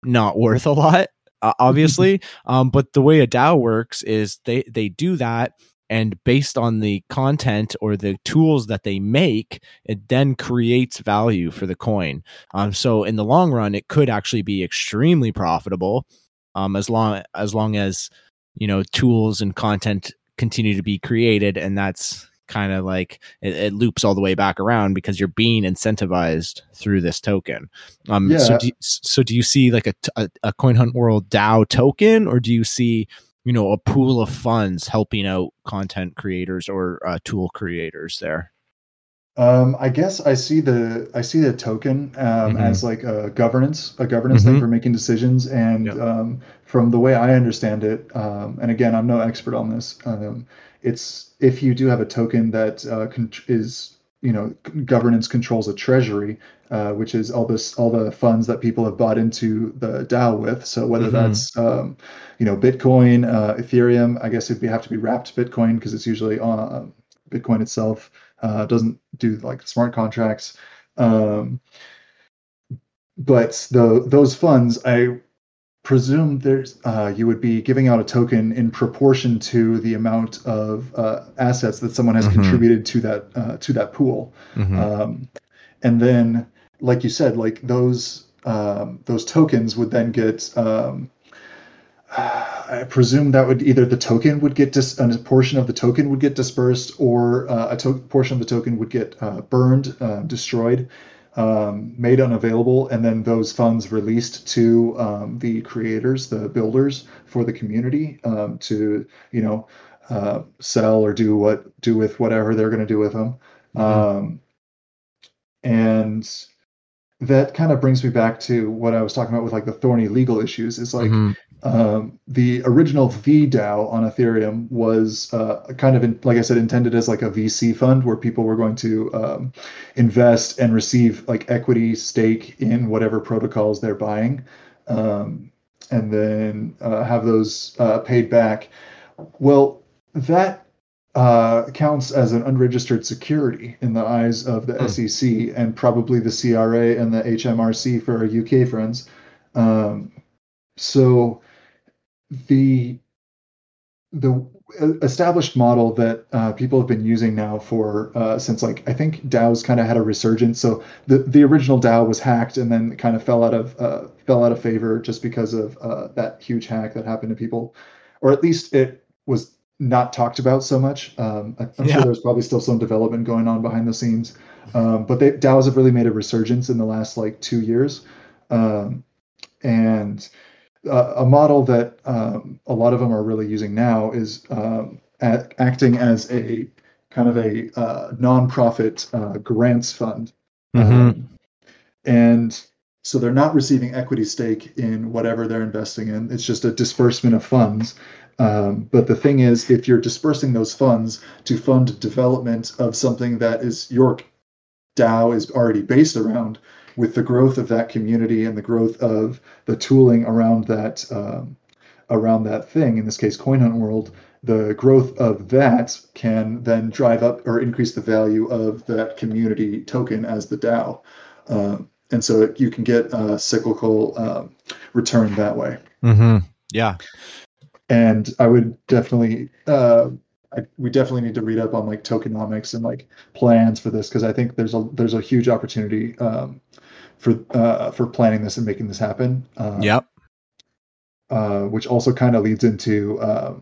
not worth a lot uh, obviously um but the way a DAO works is they they do that and based on the content or the tools that they make it then creates value for the coin. Um, so in the long run it could actually be extremely profitable um, as long as long as you know tools and content continue to be created and that's kind of like it, it loops all the way back around because you're being incentivized through this token um so do you, so do you see like a a coin hunt world dao token or do you see you know a pool of funds helping out content creators or uh, tool creators there Um, I guess I see the I see the token um, Mhm. as like a governance a governance thing Mhm. for making decisions, and Yep. um, from the way I understand it, um, and again, I'm no expert on this. It's if you do have a token that uh, is you know governance controls a treasury, uh, which is all this all the funds that people have bought into the DAO with. So whether Mhm. that's um, you know Bitcoin, uh, Ethereum, I guess it'd be, have to be wrapped Bitcoin because it's usually on Bitcoin itself uh, doesn't do like smart contracts. Um, but the those funds, I presume there's uh, you would be giving out a token in proportion to the amount of uh, assets that someone has Mhm. contributed to that uh, to that pool. Mhm. Um, and then, like you said, like those um, those tokens would then get. Um, I presume that would either the token would get dis- a portion of the token would get dispersed, or uh, a to- portion of the token would get uh, burned, uh, destroyed, um, made unavailable, and then those funds released to um, the creators, the builders for the community um, to you know uh, sell or do what do with whatever they're going to do with them. Mhm. Um, and that kind of brings me back to what I was talking about with like the thorny legal issues. Is like Mhm. Um, the original VDAO on Ethereum was uh, kind of, in, like I said, intended as like a VC fund where people were going to um, invest and receive like equity stake in whatever protocols they're buying, um, and then uh, have those uh, paid back. Well, that uh, counts as an unregistered security in the eyes of the Hmm. SEC and probably the CRA and the HMRC for our UK friends. Um, so the the established model that uh, people have been using now for uh, since like I think DAO's kind of had a resurgence. So the the original DAO was hacked and then kind of fell out of uh, fell out of favor just because of uh, that huge hack that happened to people, or at least it was not talked about so much. Um, I'm Yeah. sure there's probably still some development going on behind the scenes, um, but they, DAOs have really made a resurgence in the last like two years, um, and uh, a model that um, a lot of them are really using now is um, a- acting as a kind of a uh, nonprofit uh, grants fund. Mhm. Um, and so they're not receiving equity stake in whatever they're investing in. It's just a disbursement of funds. Um, but the thing is, if you're dispersing those funds to fund development of something that is your DAO is already based around, with the growth of that community and the growth of the tooling around that um, around that thing, in this case, Coin Hunt World, the growth of that can then drive up or increase the value of that community token as the DAO. Um, and so you can get a cyclical um, return that way. Mm-hmm. Yeah, and I would definitely. Uh, I, we definitely need to read up on like tokenomics and like plans for this because I think there's a there's a huge opportunity um, for uh, for planning this and making this happen. Uh, yep. Uh, which also kind of leads into. Uh,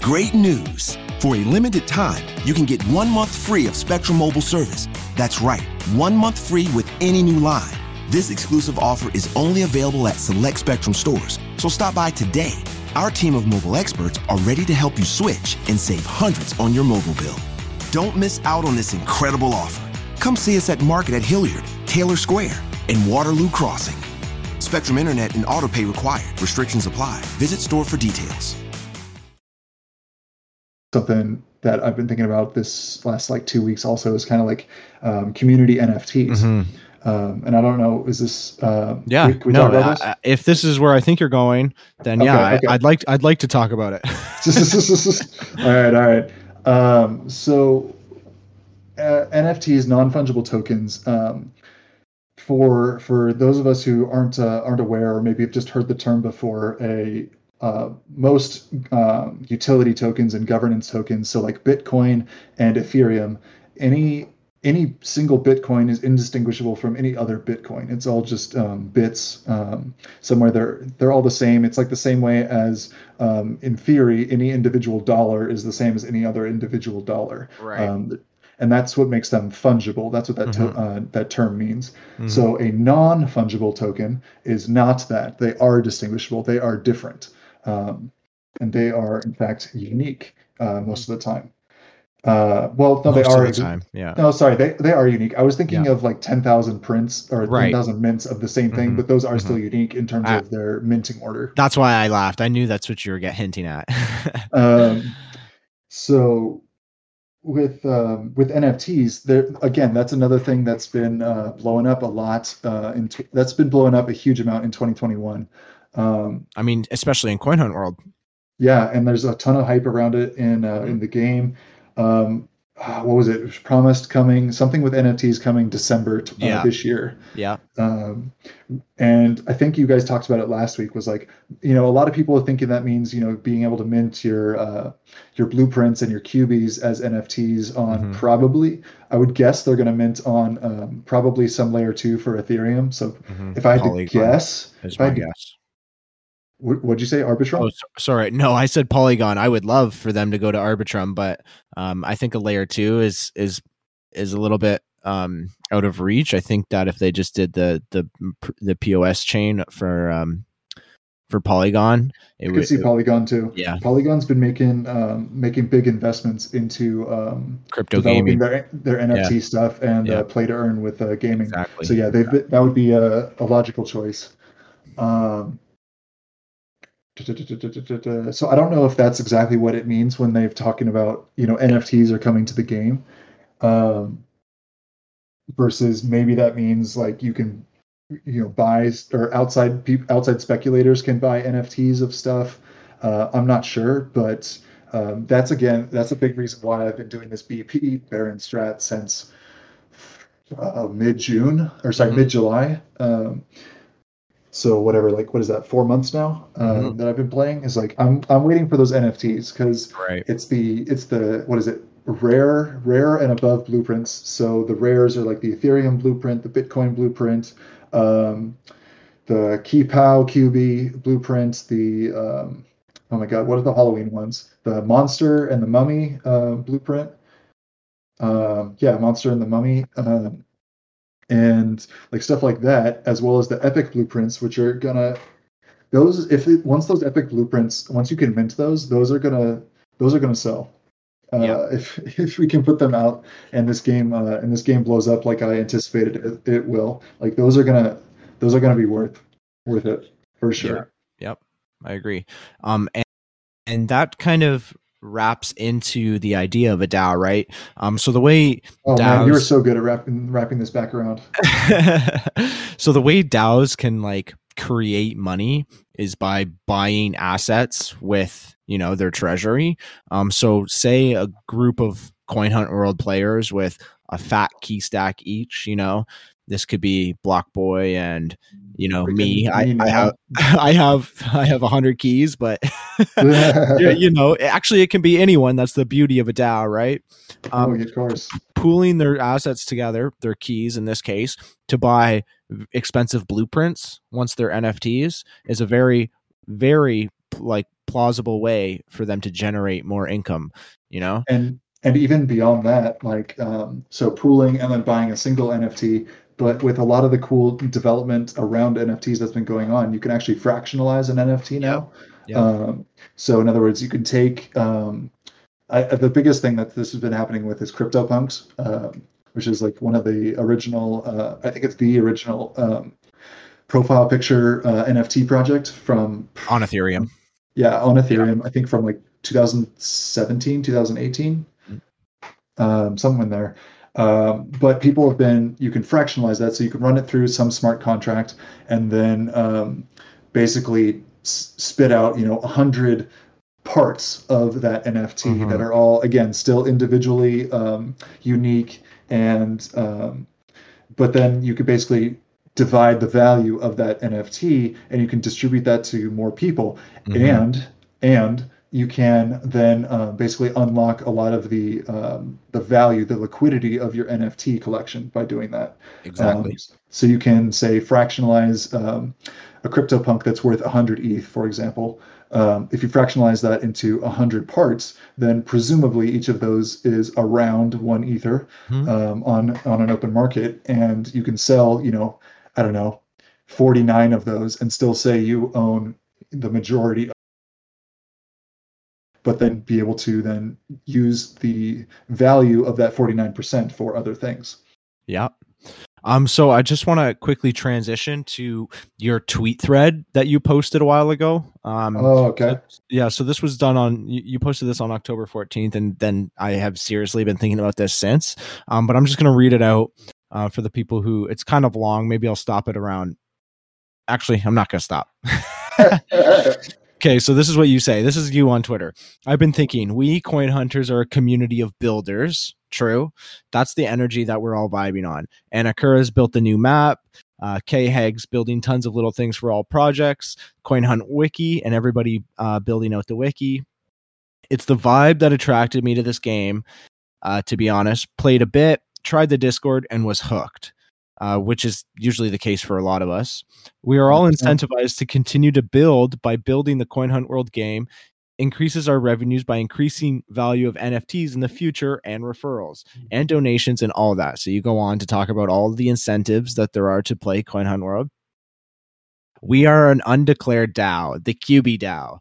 Great news! For a limited time, you can get one month free of Spectrum Mobile service. That's right, one month free with any new line. This exclusive offer is only available at select Spectrum stores, so stop by today. Our team of mobile experts are ready to help you switch and save hundreds on your mobile bill. Don't miss out on this incredible offer. Come see us at Market at Hilliard, Taylor Square, and Waterloo Crossing. Spectrum Internet and autopay required. Restrictions apply. Visit store for details. Something that I've been thinking about this last like two weeks also is kind of like um, community NFTs. Mm-hmm. Um, and I don't know, is this? Uh, yeah, we, we no. talk about I- I- if this is where I think you're going, then Okay, yeah, okay. I, I'd like I'd like to talk about it. all right, all right. Um, so uh, NFTs, non-fungible tokens. Um, for for those of us who aren't uh, aren't aware or maybe have just heard the term before, a uh, most um, utility tokens and governance tokens, so like Bitcoin and Ethereum, any any single Bitcoin is indistinguishable from any other Bitcoin. It's all just um, bits. Um, somewhere they're they're all the same. It's like the same way as um, in theory, any individual dollar is the same as any other individual dollar. Right. And that's what makes them fungible. That's what that to, Mhm. uh, that term means. Mhm. So a non-fungible token is not that. They are distinguishable. They are different, um, and they are in fact unique uh, most of the time. Uh, well, no, Most they of are. the time. Yeah. No, sorry, they they are unique. I was thinking Yeah. of like ten thousand prints or Right. ten thousand mints of the same thing, Mhm, but those are still unique in terms of their minting order. That's why I laughed. I knew that's what you were get hinting at. Um, so with um, with NFTs, there again, that's another thing that's been uh, blowing up a lot. Uh, in t- that's been blowing up a huge amount in 2021. Um, I mean, especially in Coin Hunt World. yeah, and there's a ton of hype around it in uh, in the game. Um, ah, what was it? It was promised coming something with NFTs coming December t- uh, this year. Yeah. Um, and I think you guys talked about it last week. Was like, you know, a lot of people are thinking that means you know being able to mint your uh, your blueprints and your cubies as NFTs on Mhm. probably. I would guess they're going to mint on um, probably some layer two for Ethereum. So Mhm. if I had Polygon to guess, if I had guess. What, what'd you say, Arbitrum? Oh, so- sorry. No, I said Polygon. I would love for them to go to Arbitrum, but um, I think a layer two is is is a little bit um, out of reach. I think that if they just did the the the POS chain for um, for Polygon, it I could would. see Polygon too. yeah, Polygon's been making um, making big investments into um, crypto developing gaming. their their NFT stuff and Yeah. uh, play to earn with uh, gaming. Exactly. So yeah, they've been, that would be a, a logical choice. Um, so I don't know if that's exactly what it means when they're talking about you know NFTs are coming to the game, um, versus maybe that means like you can you know buy or outside peop outside speculators can buy NFTs of stuff. Uh, I'm not sure, but um, that's again that's a big reason why I've been doing this BP Baron strat since uh, mid June or sorry Mhm. mid July. Um, so whatever, like what is that? Four months now um, Mhm. that I've been playing is like I'm I'm waiting for those NFTs because Right. it's the it's the what is it rare rare and above blueprints. So the rares are like the Ethereum blueprint, the Bitcoin blueprint, um, the Keypow QB blueprint, the um, oh my god, what are the Halloween ones? The Monster and the Mummy uh, blueprint. Um, yeah, Monster and the Mummy. Um, and like stuff like that, as well as the epic blueprints, which are gonna those if it, once those epic blueprints once you can mint those, those are gonna those are gonna sell. Uh, Yeah. If if we can put them out and this game uh, and this game blows up like I anticipated it, it will, like those are gonna those are gonna be worth worth it for sure. Yep. I agree. Um, and, and that kind of wraps into the idea of a DAO, right? Um, so the way Oh man, you were so good at wrapping wrapping this back around. so the way DAOs can like create money is by buying assets with you know their treasury. Um, so say a group of coin hunt world players with a fat key stack each you know this could be block boy and you know me I, I have i have i have a 100 keys but you know actually it can be anyone. That's the beauty of a dao right? Um, oh, of course. pooling their assets together their keys in this case to buy expensive blueprints once they're nfts is a very very like plausible way for them to generate more income you know? And and even beyond that like um, so pooling and then buying a single nft but with a lot of the cool development around nfts that's been going on you can actually fractionalize an nft now yeah. Um, so in other words you can take um, I, the biggest thing that this has been happening with is CryptoPunks, um, which is like one of the original. Uh, I think it's the original um, profile picture uh, NFT project from on Ethereum. Yeah, on Ethereum. Yeah. I think from like 2017, 2018, mm-hmm. um, somewhere in there. Um, but people have been, you can fractionalize that. So you can run it through some smart contract and then um, basically s- spit out, you know, a 100 parts of that NFT mm-hmm. that are all, again, still individually um, unique. And, um, but then you could basically divide the value of that NFT and you can distribute that to more people. Mm-hmm. And, and you can then uh, basically unlock a lot of the um, the value, the liquidity of your NFT collection by doing that. Exactly. Um, so you can say fractionalize um, a CryptoPunk that's worth 100 ETH, for example. Um, if you fractionalize that into 100 parts, then presumably each of those is around one ether hmm. Um, on on an open market, and you can sell, you know, I don't know, 49 of those, and still say you own the majority but then be able to then use the value of that 49% for other things. Yeah. Um, so I just want to quickly transition to your tweet thread that you posted a while ago. Um, oh, okay. Yeah. So this was done on, you, you, posted this on October 14th, and then I have seriously been thinking about this since. Um, but I'm just going to read it out uh, for the people who it's kind of long. Maybe I'll stop it around. Actually, I'm not going to stop. Okay, so this is what you say. This is you on Twitter. I've been thinking we coin hunters are a community of builders. True. That's the energy that we're all vibing on. And Akura's built the new map. Uh, K Heg's building tons of little things for all projects. Coin Hunt Wiki and everybody uh, building out the wiki. It's the vibe that attracted me to this game. Uh, to be honest, played a bit, tried the Discord, and was hooked uh, which is usually the case for a lot of us. We are all incentivized to continue to build by building the Coin Hunt World game, increases our revenues by increasing value of NFTs in the future and referrals mm. and donations and all that. So you go on to talk about all the incentives that there are to play Coin Hunt World. We are an undeclared DAO, the QB DAO.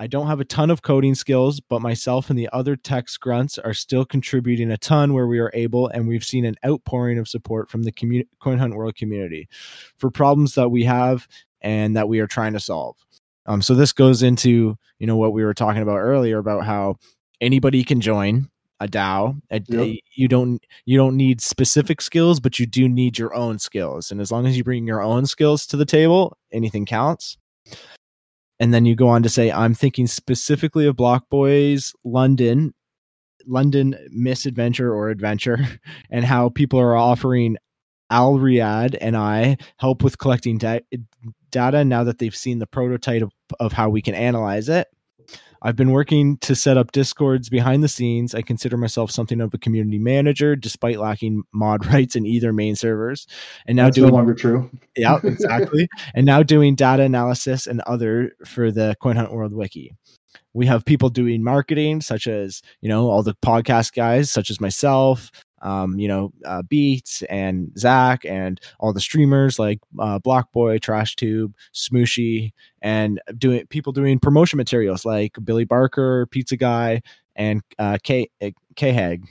I don't have a ton of coding skills, but myself and the other tech grunts are still contributing a ton where we are able, and we've seen an outpouring of support from the community, Coin Hunt World community for problems that we have and that we are trying to solve. Um, so this goes into you know what we were talking about earlier about how anybody can join a DAO. A, yep. you don't you don't need specific skills, but you do need your own skills. And as long as you bring your own skills to the table, anything counts and then you go on to say i'm thinking specifically of block boys london london misadventure or adventure and how people are offering al riyad and i help with collecting da- data now that they've seen the prototype of, of how we can analyze it I've been working to set up discords behind the scenes. I consider myself something of a community manager, despite lacking mod rights in either main servers. And now That's doing no longer true. yeah, exactly. and now doing data analysis and other for the Coin Hunt World Wiki. We have people doing marketing, such as you know all the podcast guys, such as myself, um, you know, uh, Beats and Zach and all the streamers like uh, Blockboy, Trash Tube, Smooshy, and doing people doing promotion materials like Billy Barker, Pizza Guy, and uh, K uh, K Hag.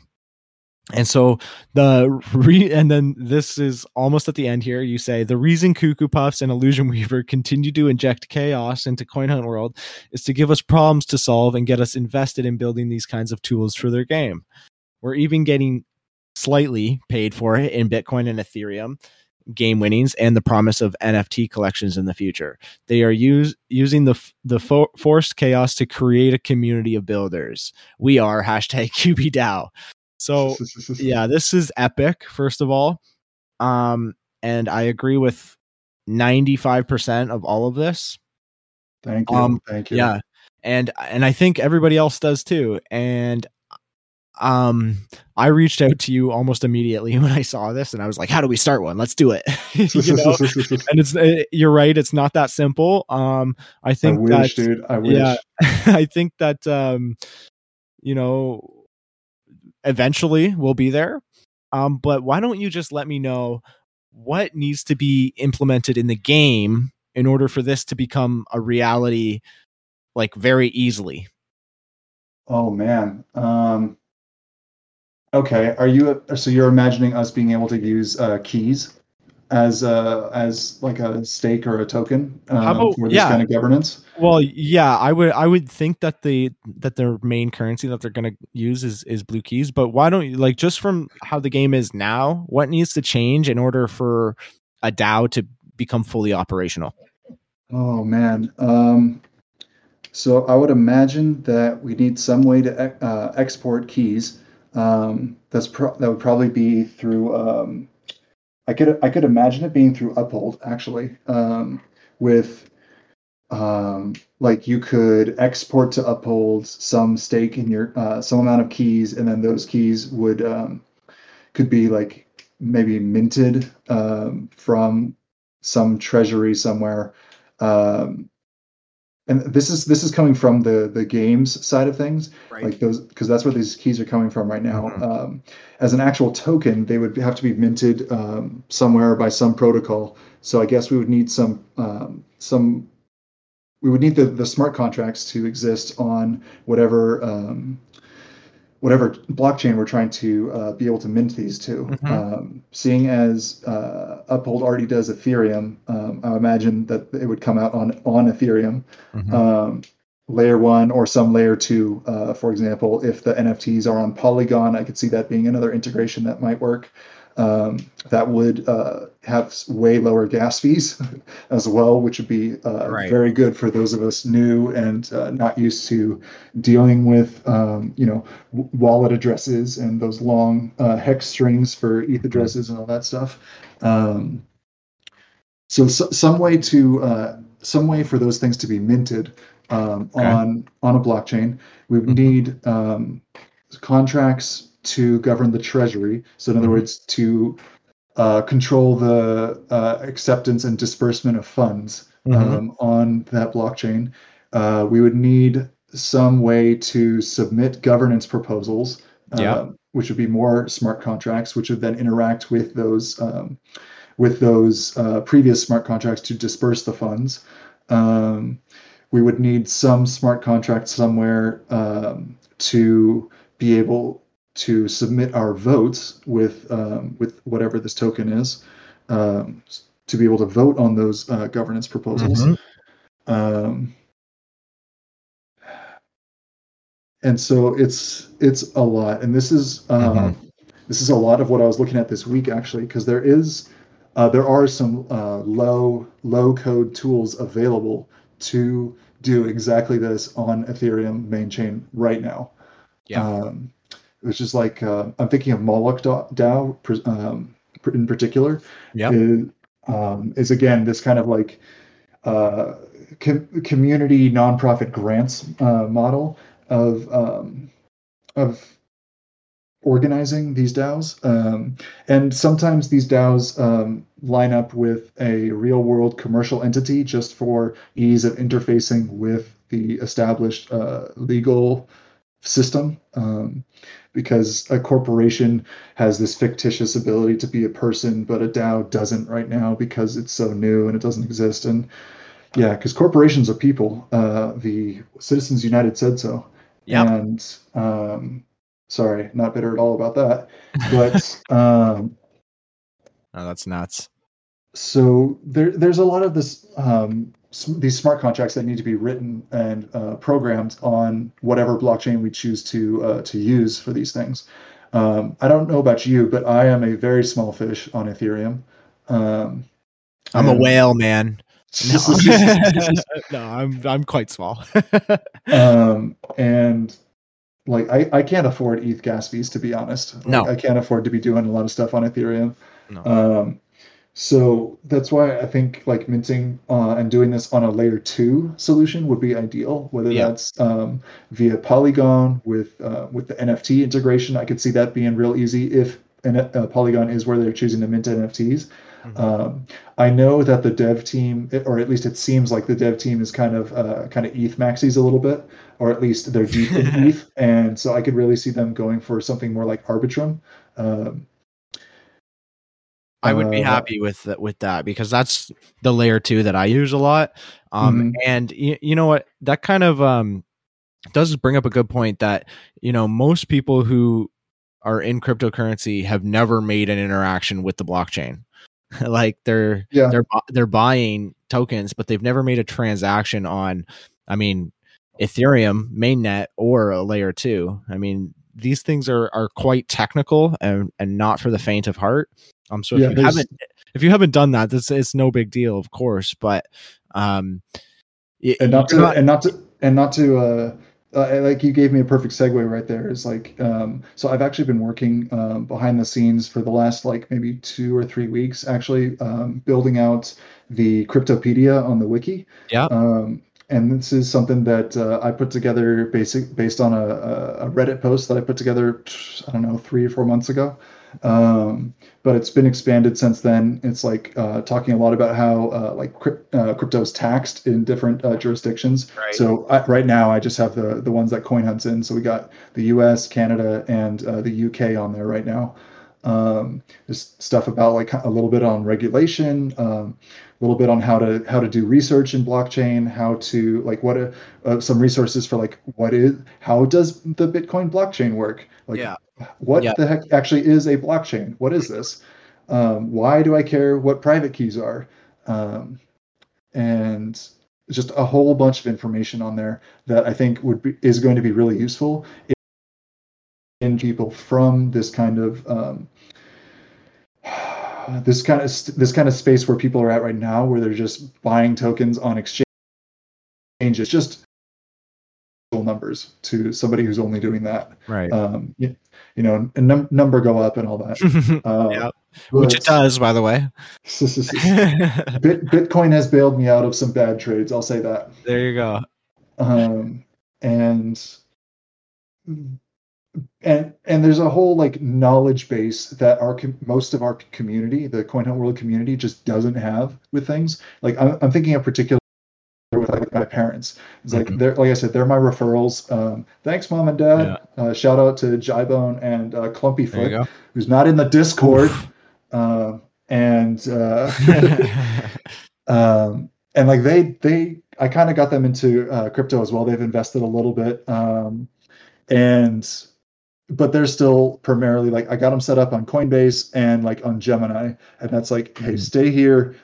And so the re and then this is almost at the end here. You say the reason Cuckoo Puffs and Illusion Weaver continue to inject chaos into Coin Hunt World is to give us problems to solve and get us invested in building these kinds of tools for their game. We're even getting slightly paid for it in Bitcoin and Ethereum game winnings and the promise of NFT collections in the future. They are use, using the the fo- forced chaos to create a community of builders. We are hashtag QBDAO. So yeah, this is epic. First of all, um, and I agree with ninety five percent of all of this. Thank you. Um, Thank you. Yeah, and and I think everybody else does too. And um, I reached out to you almost immediately when I saw this, and I was like, "How do we start one? Let's do it." you know? and it's uh, you're right; it's not that simple. Um, I think I wish, that, dude. I wish. yeah, I think that um, you know, eventually we'll be there. Um, but why don't you just let me know what needs to be implemented in the game in order for this to become a reality, like very easily? Oh man. Um, okay. Are you so you're imagining us being able to use uh, keys as uh, as like a stake or a token um, about- for this yeah. kind of governance? Well, yeah, I would I would think that the that their main currency that they're going to use is is blue keys, but why don't you like just from how the game is now, what needs to change in order for a DAO to become fully operational? Oh man. Um, so I would imagine that we need some way to uh, export keys. Um, that's pro- that would probably be through. Um, I could I could imagine it being through Uphold actually. Um, with um, like you could export to Uphold some stake in your uh, some amount of keys, and then those keys would um, could be like maybe minted um, from some treasury somewhere um, and this is this is coming from the the games side of things Right. like those because that's where these keys are coming from right now Mhm. um, as an actual token they would have to be minted um, somewhere by some protocol so i guess we would need some um, some we would need the, the smart contracts to exist on whatever um, whatever blockchain we're trying to uh, be able to mint these to. Mhm. Um, seeing as uh, Uphold already does Ethereum, um, I imagine that it would come out on on Ethereum, Mhm. um, layer one or some layer two. Uh, for example, if the NFTs are on Polygon, I could see that being another integration that might work. Um, that would uh, have way lower gas fees as well, which would be uh, Right. very good for those of us new and uh, not used to dealing with, um, you know, w- wallet addresses and those long uh, hex strings for ETH addresses and all that stuff. Um, so, so some way to uh, some way for those things to be minted um, Okay. on on a blockchain. We would Mhm. need um, contracts to govern the treasury. So, in other Mhm. words, to uh, control the uh, acceptance and disbursement of funds Mhm. um, on that blockchain. Uh, we would need some way to submit governance proposals, Yeah. uh, which would be more smart contracts, which would then interact with those um, with those uh, previous smart contracts to disperse the funds. Um, we would need some smart contract somewhere um, to be able to submit our votes with um, with whatever this token is um, to be able to vote on those uh, governance proposals. Mhm. Um, and so it's it's a lot, and this is uh, this is a lot of what I was looking at this week actually, because there is uh, there are some uh, low low code tools available to do exactly this on Ethereum main chain right now. Yeah. Um, which is like uh, I'm thinking of Moloch DAO um, in particular. Yep. Is, um, is again this kind of like uh, com- community nonprofit grants uh, model of um, of organizing these DAOs. Um, and sometimes these DAOs um, line up with a real world commercial entity just for ease of interfacing with the established uh, legal system. Um, because a corporation has this fictitious ability to be a person, but a DAO doesn't right now because it's so new and it doesn't exist. And yeah, because corporations are people. Uh, the Citizens United said so. Yep. And um, sorry, not bitter at all about that. But um, Oh, that's nuts. so there, there's a lot of this, um, these smart contracts that need to be written and uh, programmed on whatever blockchain we choose to uh, to use for these things. Um, I don't know about you, but I am a very small fish on Ethereum. Um, I'm a whale, man. No, no I'm I'm quite small. um, and like I, I can't afford ETH gas fees to be honest. Like, No. I can't afford to be doing a lot of stuff on Ethereum. No. Um, so that's why I think like minting uh, and doing this on a layer two solution would be ideal. Whether Yeah. that's um, via Polygon with uh, with the NFT integration, I could see that being real easy if an, uh, Polygon is where they're choosing to mint NFTs. Mhm. Um, I know that the dev team, or at least it seems like the dev team is kind of uh, kind of ETH maxis a little bit, or at least they're deep in ETH, and so I could really see them going for something more like Arbitrum. Um, I would be uh, happy with th- with that because that's the layer two that I use a lot. Um, Mhm. and you, you know what? That kind of um does bring up a good point that you know most people who are in cryptocurrency have never made an interaction with the blockchain. like they're Yeah. they're they're buying tokens, but they've never made a transaction on. I mean, Ethereum mainnet or a layer two. I mean, these things are are quite technical and and not for the faint of heart. Um, so if Yeah, you haven't if you haven't done that, this it's no big deal, of course. But um, y- and not to not- and not to and not to uh, uh like you gave me a perfect segue right there is like um so i've actually been working um, behind the scenes for the last like maybe two or three weeks actually um, building out the cryptopedia on the wiki Yeah. um and this is something that uh, I put together basic based on a, a Reddit post that I put together I don't know three or four months ago, um, but it's been expanded since then. It's like uh, talking a lot about how uh, like crypt, uh, crypto is taxed in different uh, jurisdictions. Right. So I, right now I just have the the ones that CoinHunt's in. So we got the U.S., Canada, and uh, the U.K. on there right now. Um, there's stuff about like a little bit on regulation, um, little bit on how to how to do research in blockchain, how to like what a, uh, some resources for like what is how does the Bitcoin blockchain work? Like Yeah. what Yeah. the heck actually is a blockchain? What is this? Um, why do I care what private keys are? Um, and just a whole bunch of information on there that I think would be is going to be really useful in people from this kind of um, this kind of this kind of space where people are at right now, where they're just buying tokens on exchange, exchanges, just numbers to somebody who's only doing that. right. Um, you, you know, and num- number go up and all that. Uh, yeah, which it does, by the way. Bit, Bitcoin has bailed me out of some bad trades. I'll say that. there you go. um, and and and there's a whole like knowledge base that our most of our community, the Coin Hunt World community, just doesn't have with things. Like I'm, I'm thinking of particular with like my parents. It's like Mhm. they're like I said, they're my referrals. Um, thanks, mom and dad. Uh, shout out to Jybone and uh, Clumpy Foot, who's not in the Discord. Um, and uh, um, and like they they I kind of got them into uh, crypto as well. They've invested a little bit, um, and but they're still primarily like I got them set up on Coinbase and like on Gemini, and that's like, hey, Mhm. stay here.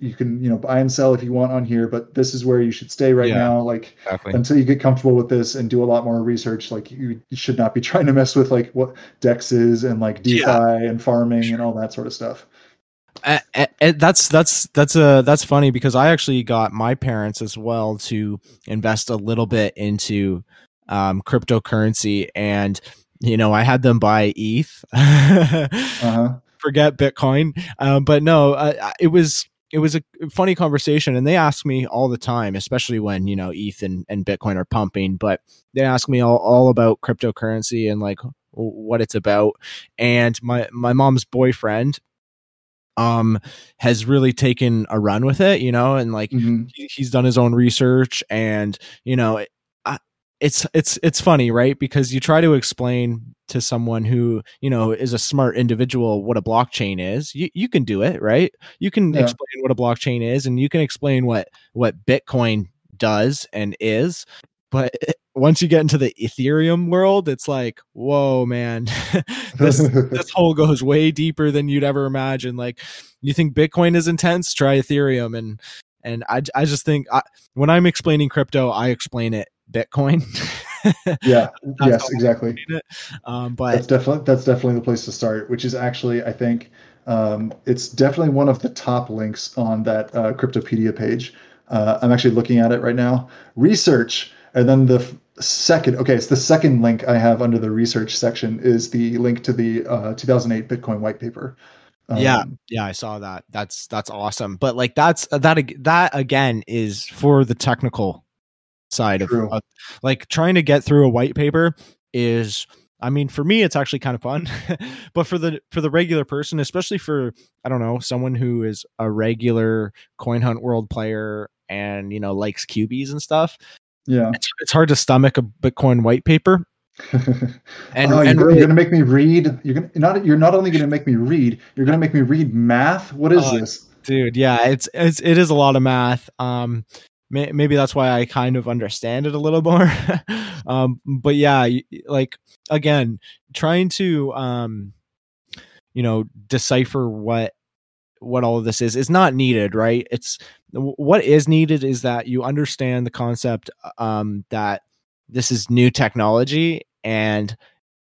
You can you know buy and sell if you want on here, but this is where you should stay right Yeah. now. Like exactly. until you get comfortable with this and do a lot more research like you, you should not be trying to mess with like what dex is and like defi Yeah. and farming and all that sort of stuff A- a- a- that's that's that's uh that's funny because I actually got my parents as well to invest a little bit into um, cryptocurrency, and you know I had them buy ETH. uh-huh Forget Bitcoin, um, but no, uh, it was it was a funny conversation, and they ask me all the time, especially when you know ETH and, and Bitcoin are pumping. But they ask me all, all about cryptocurrency and like what it's about. And my my mom's boyfriend um has really taken a run with it you know and like Mhm. he- he's done his own research and you know it's it's it's funny right because you try to explain to someone who you know is a smart individual what a blockchain is you, you can do it right you can Yeah. explain what a blockchain is and you can explain what what bitcoin does and is but once you get into the ethereum world it's like whoa man this this hole goes way deeper than you'd ever imagine. Like, you think Bitcoin is intense? Try Ethereum, and and I, I just think I, when I'm explaining crypto, I explain it Bitcoin. yeah yes exactly. Um, that's but definitely that's definitely the place to start which is actually i think um, it's definitely one of the top links on that uh, cryptopedia page uh, i'm actually looking at it right now research And then the f- second, okay, it's the second link I have under the research section is the link to the uh, 2008 Bitcoin white paper. yeah, Um, yeah, I saw that. That's that's awesome. But like that's that that again is for the technical side of, of like trying to get through a white paper is I mean for me it's actually kind of fun. but for the for the regular person, especially for I don't know, someone who is a regular coin hunt world player and you know likes cubies and stuff, Yeah. it's, it's hard to stomach a Bitcoin white paper. And, oh, you're, and you're gonna make me read. You're gonna not. You're not only gonna make me read. You're gonna make me read math. What is Oh, this? dude yeah it's it's it is a lot of math um may, maybe that's why i kind of understand it a little more. Um but yeah like again trying to um you know decipher what what all of this is is not needed right? It's what is needed is that you understand the concept um that this is new technology and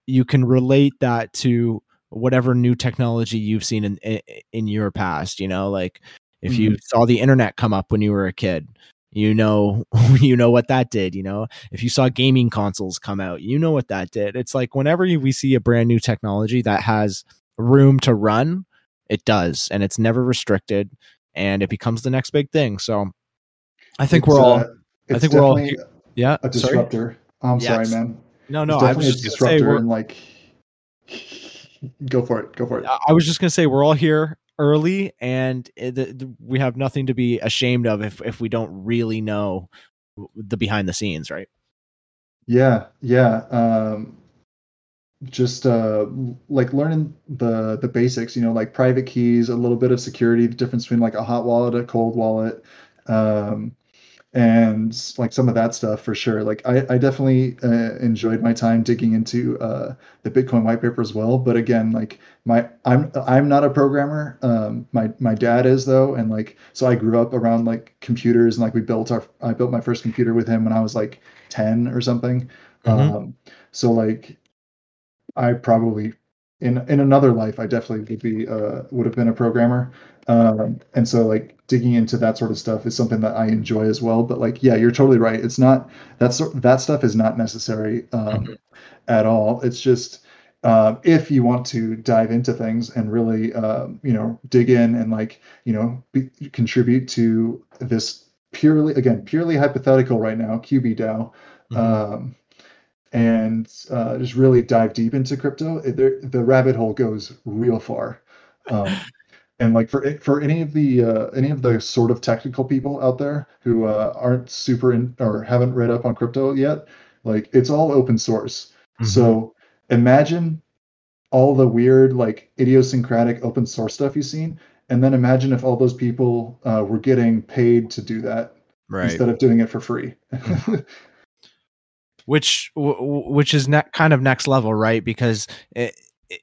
you can relate that to whatever new technology you've seen in in, in your past you know? Like if you saw the internet come up when you were a kid you know you know what that did you know if you saw gaming consoles come out you know what that did it's like whenever we see a brand new technology that has room to run it does and it's never restricted and it becomes the next big thing so i think It's, we're all uh, I think we're all yeah a sorry disruptor. I'm sorry, man. no no i was a just say disruptor, we're, and like, go for it. Go for it. I- I was just gonna say we're all here early, and it, the- we have nothing to be ashamed of if if we don't really know the behind the scenes, right? Yeah, yeah. Um, just uh, like learning the the basics, you know, like private keys, a little bit of security, the difference between like a hot wallet, a cold wallet, um, and like some of that stuff for sure. Like I, I definitely uh, enjoyed my time digging into uh, the Bitcoin white paper as well. But again, like my I'm I'm not a programmer. Um, my my dad is though, and like so I grew up around like computers and like we built our I built my first computer with him when I was like 10 or something. Mhm. Um, so like I probably in in another life I definitely would be uh would have been a programmer. Um, and so like digging into that sort of stuff is something that I enjoy as well. But like yeah, you're totally right. It's not that sort that stuff is not necessary um, Mhm. at all. It's just uh, if you want to dive into things and really um, you know dig in and like you know be, contribute to this purely again purely hypothetical right now QB DAO Mhm. um, and uh, just really dive deep into crypto, it, the rabbit hole goes real far. Um, and like for for any of the uh, any of the sort of technical people out there who uh, aren't super in or haven't read up on crypto yet, like it's all open source. Mhm. So imagine all the weird like idiosyncratic open source stuff you've seen, and then imagine if all those people uh, were getting paid to do that right. instead of doing it for free. which w- w- which is ne- kind of next level right because it,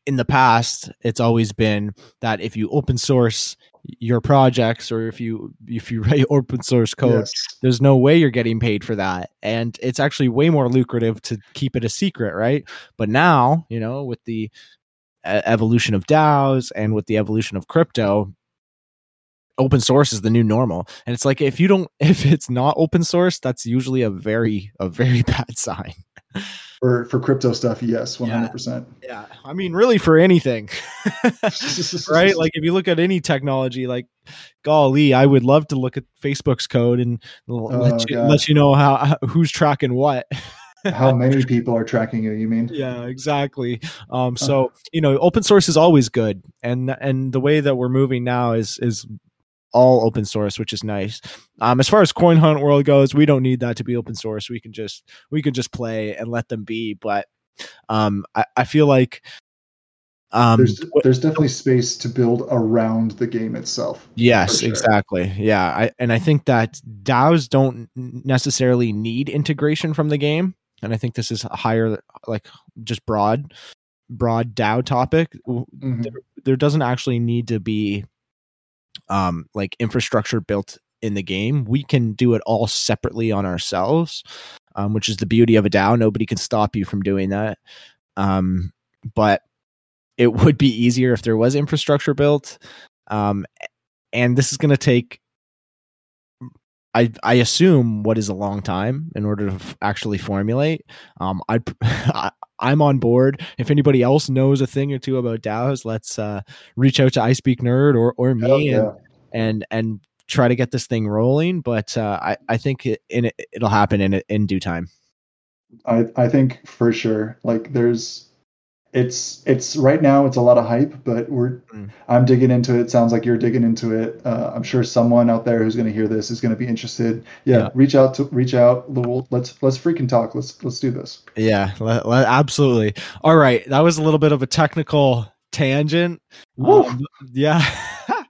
in the past it's always been that if you open source your projects or if you if you write open source code Yes. there's no way you're getting paid for that. And it's actually way more lucrative to keep it a secret right? But now you know with the evolution of DAOs and with the evolution of crypto open source is the new normal. And it's like if you don't if it's not open source that's usually a very a very bad sign For for crypto stuff, yes, hundred percent. yeah i mean really for anything right like if you look at any technology like golly i would love to look at facebook's code and Oh, let you God. let you know how how- who's tracking what How many people are tracking you? You mean? yeah exactly um so you know open source is always good and and the way that we're moving now is is all open source which is nice um as far as coin hunt world goes we don't need that to be open source we can just we can just play and let them be but um i, I feel like um There's there's definitely space to build around the game itself. Yes, sure. exactly. Yeah, I, and I think that DAOs don't necessarily need integration from the game, and I think this is a higher, like just broad, broad DAO topic. W- Mhm. There doesn't actually need to be, um, like infrastructure built in the game. We can do it all separately on ourselves, um, which is the beauty of a DAO. Nobody can stop you from doing that. Um, but it would be easier if there was infrastructure built. Um, and this is going to take I I assume what is a long time in order to f- actually formulate. Um, I I'm on board. If anybody else knows a thing or two about DAOs, let's uh, reach out to I Speak Nerd or or me yeah. and and and try to get this thing rolling. But uh, I I think it, in it, it'll happen in in due time. I I think for sure. Like there's it's it's right now it's a lot of hype, but we're Mm. I'm digging into it. Sounds like you're digging into it. Uh, I'm sure someone out there who's going to hear this is going to be interested. Yeah, Yeah. reach out to reach out. Let's let's freaking talk. Let's let's do this. Yeah, absolutely. All right, that was a little bit of a technical tangent. Um, yeah.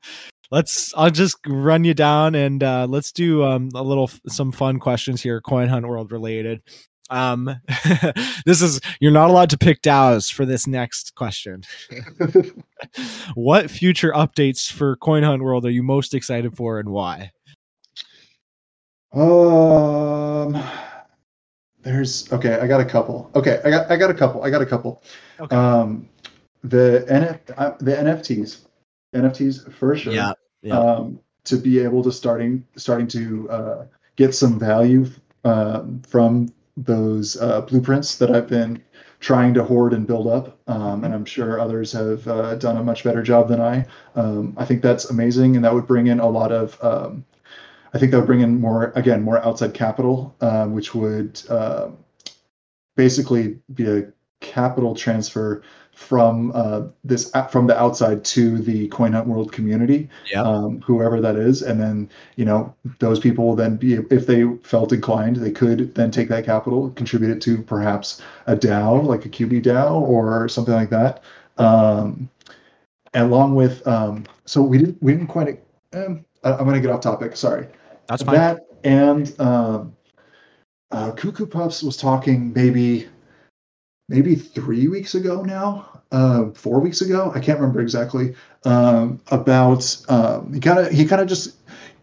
let's I'll just run you down and uh let's do um a little some fun questions here coin hunt world related. Um this is you're not allowed to pick DAOs for this next question. what future updates for coin hunt world are you most excited for and why? um, there's okay. I got a couple. Okay, I got I got a couple. I got a couple. Okay. Um, the NF uh, the NFTs, NFTs for sure. Yeah, yeah. Um, to be able to starting starting to uh, get some value um, from those uh, blueprints that I've been trying to hoard and build up, um, and I'm sure others have uh, done a much better job than I. Um, I think that's amazing, and that would bring in a lot of. Um, I think that would bring in more again more outside capital, um, which would uh, basically be a capital transfer from uh, this from the outside to the coin hunt world community Yeah. um, whoever that is and then you know those people will then be if they felt inclined they could then take that capital contribute it to perhaps a dao like a qb dao or something like that um, along with um, so we didn't we didn't quite um, I- i'm going to get off topic sorry That's fine. that and um, uh, Cuckoo Puffs was talking maybe maybe three weeks ago now, uh, four weeks ago. I can't remember exactly. Um, about um, he kind of he kind of just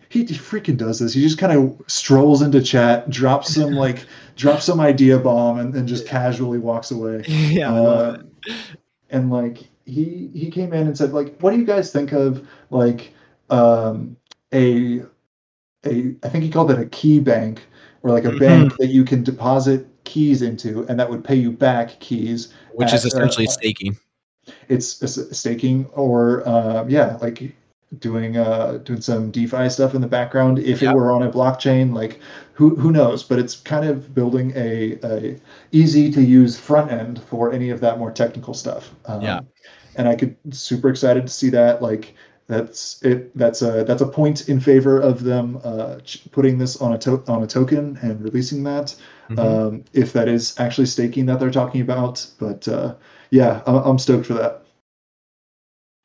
he, he freaking does this. He just kind of strolls into chat, drops some like drops some idea bomb, and then just casually walks away. yeah. Uh, and like he he came in and said like what do you guys think of like um a a i think he called it a key bank or like a Mhm. bank that you can deposit keys into and that would pay you back keys Which is uh, essentially staking. it's it's staking or uh, yeah like doing uh doing some defi stuff in the background if Yep. it were on a blockchain like who who knows but it's kind of building a, a easy to use front end for any of that more technical stuff um, Yeah. and i could super excited to see that like that's it that's a that's a point in favor of them uh putting this on a to- on a token and releasing that Mhm. um if that is actually staking that they're talking about but uh yeah I- i'm stoked for that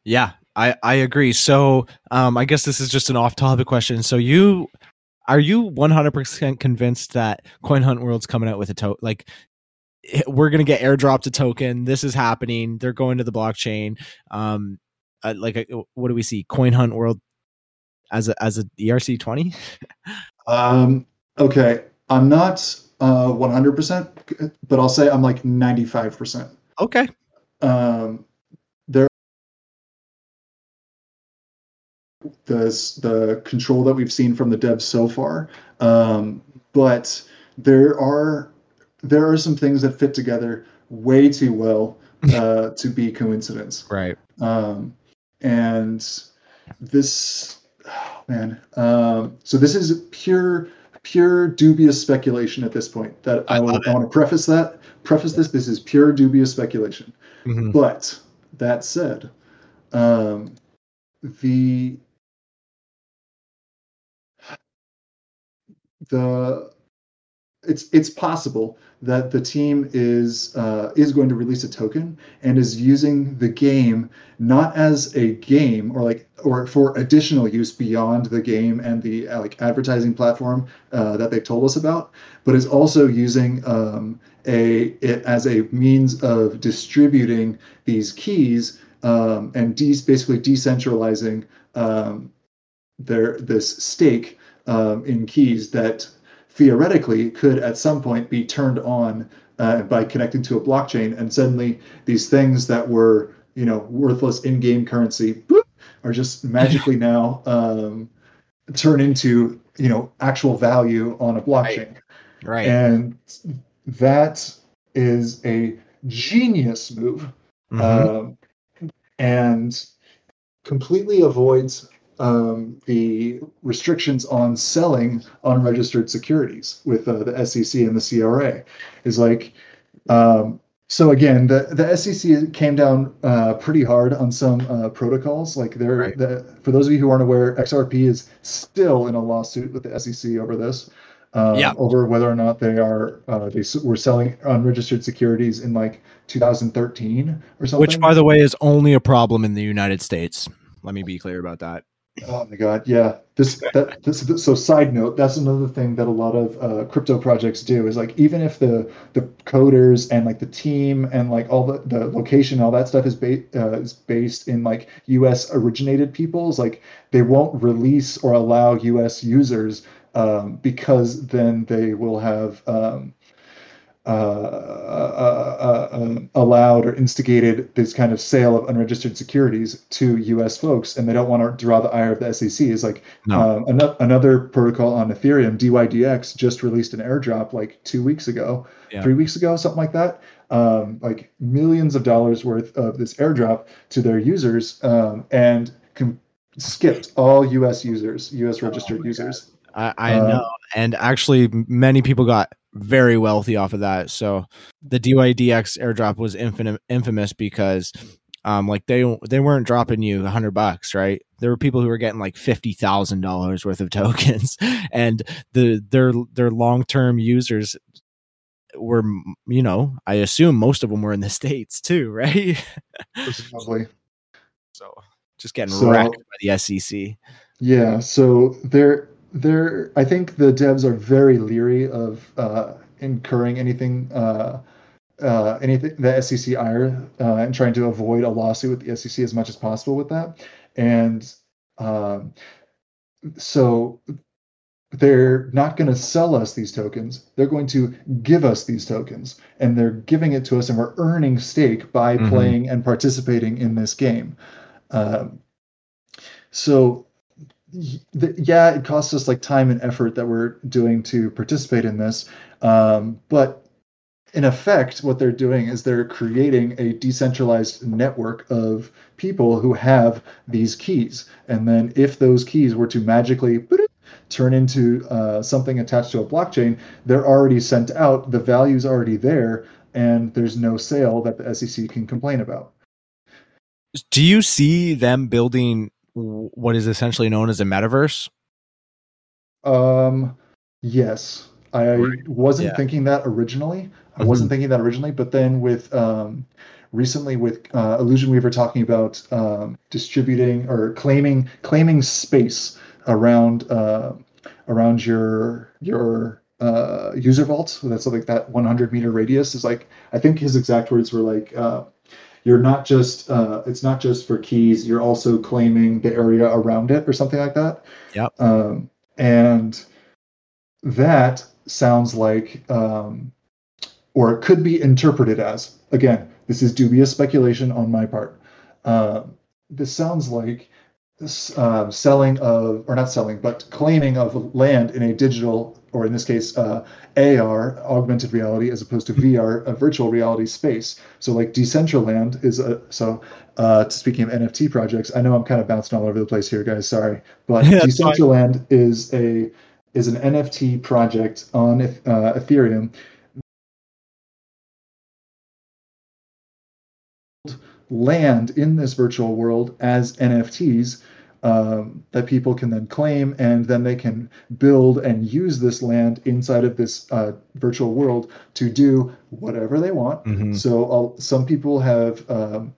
Yeah, I I agree. So, um, I guess this is just an off-topic question. So, you are you 100% convinced that Coin Hunt World's coming out with a token? Like, eh, we're gonna get airdropped a token. This is happening. They're going to the blockchain. Um, uh, like, uh, what do we see? Coin Hunt World as a as a ERC 20. Um, okay, I'm not uh 100%, but I'll say I'm like 95%. Okay. Um, there, the the control that we've seen from the devs so far, um, but there are there are some things that fit together way too well uh, to be coincidence. Right. um, and this oh, man um, so this is pure pure dubious speculation at this point that I i, will, I want to preface that preface this this is pure dubious speculation Mhm. but that said um, the the it's it's possible that the team is uh, is going to release a token and is using the game not as a game or like or for additional use beyond the game and the uh, like advertising platform uh, that they've told us about, but is also using um, a it as a means of distributing these keys um, and de- basically decentralizing um, their this stake um, in keys that theoretically could at some point be turned on uh, by connecting to a blockchain and suddenly these things that were you know worthless in-game currency boop, are just magically now um, turn into you know actual value on a blockchain. Right. right. And that is a genius move. Mhm. Um, and completely avoids um, the restrictions on selling unregistered securities with uh, the SEC and the CRA. Is like, um, so again, the the SEC came down uh, pretty hard on some uh, protocols. Like they're Right. the, for those of you who aren't aware, XRP is still in a lawsuit with the SEC over this. Um, Yeah. over whether or not they are uh, they were selling unregistered securities in like 2013 or something. Which, by the way, is only a problem in the United States. Let me be clear about that. Oh my god, yeah. This that this so side note, that's another thing that a lot of uh, crypto projects do is like even if the the coders and like the team and like all the the location all that stuff is ba- uh, is based in like US originated peoples, like they won't release or allow US users um, because then they will have um, uh, uh, uh, um, allowed or instigated this kind of sale of unregistered securities to U.S. folks, and they don't want to draw the ire of the SEC. Is like No. um, ano- another protocol on Ethereum, DYDX, just released an airdrop like two weeks ago, Yeah. three weeks ago, something like that. Um, like millions of dollars worth of this airdrop to their users, um, and com- skipped all U.S. users, U.S. registered my users. I, I Uh, know, and actually, many people got very wealthy off of that. So the DYDX airdrop was infamous because, um, like they they weren't dropping you a hundred bucks, right? There were people who were getting like fifty thousand dollars worth of tokens, and the their their long term users were, you know, I assume most of them were in the states too, right? Presumably. so just getting So- wrecked by the SEC. Yeah, so they're they're I think the devs are very leery of uh, incurring anything uh, uh, anything the SEC ire uh, and trying to avoid a lawsuit with the SEC as much as possible with that. And um, so they're not going to sell us these tokens. They're going to give us these tokens, and they're giving it to us, and we're earning stake by Mhm. playing and participating in this game. Um, so y- th- yeah, it costs us like time and effort that we're doing to participate in this. Um, but in effect, what they're doing is they're creating a decentralized network of people who have these keys. And then if those keys were to magically turn into uh, something attached to a blockchain, they're already sent out, the value's already there, and there's no sale that the SEC can complain about. Do you see them building what is essentially known as a metaverse? Um, yes, I Right. wasn't Yeah. thinking that originally. I Mhm. wasn't thinking that originally, but then with um, recently with uh, Illusion Weaver talking about um, distributing or claiming claiming space around uh, around your your uh, user vault. So that's like that 100 meter radius is like I think his exact words were like. Uh, you're not just uh, it's not just for keys you're also claiming the area around it or something like that Yeah. um, and that sounds like um, or it could be interpreted as again this is dubious speculation on my part um, this sounds like this uh, selling of or not selling but claiming of land in a digital or in this case uh, ar augmented reality as opposed to vr a virtual reality space. So like decentraland is a so uh, speaking of nft projects i know i'm kind of bouncing all over the place here guys sorry. But fine. decentraland is a is an nft project on uh, ethereum. Land in this virtual world as NFTs um, that people can then claim, and then they can build and use this land inside of this uh, virtual world to do whatever they want. Mhm. So uh, some people have. Um,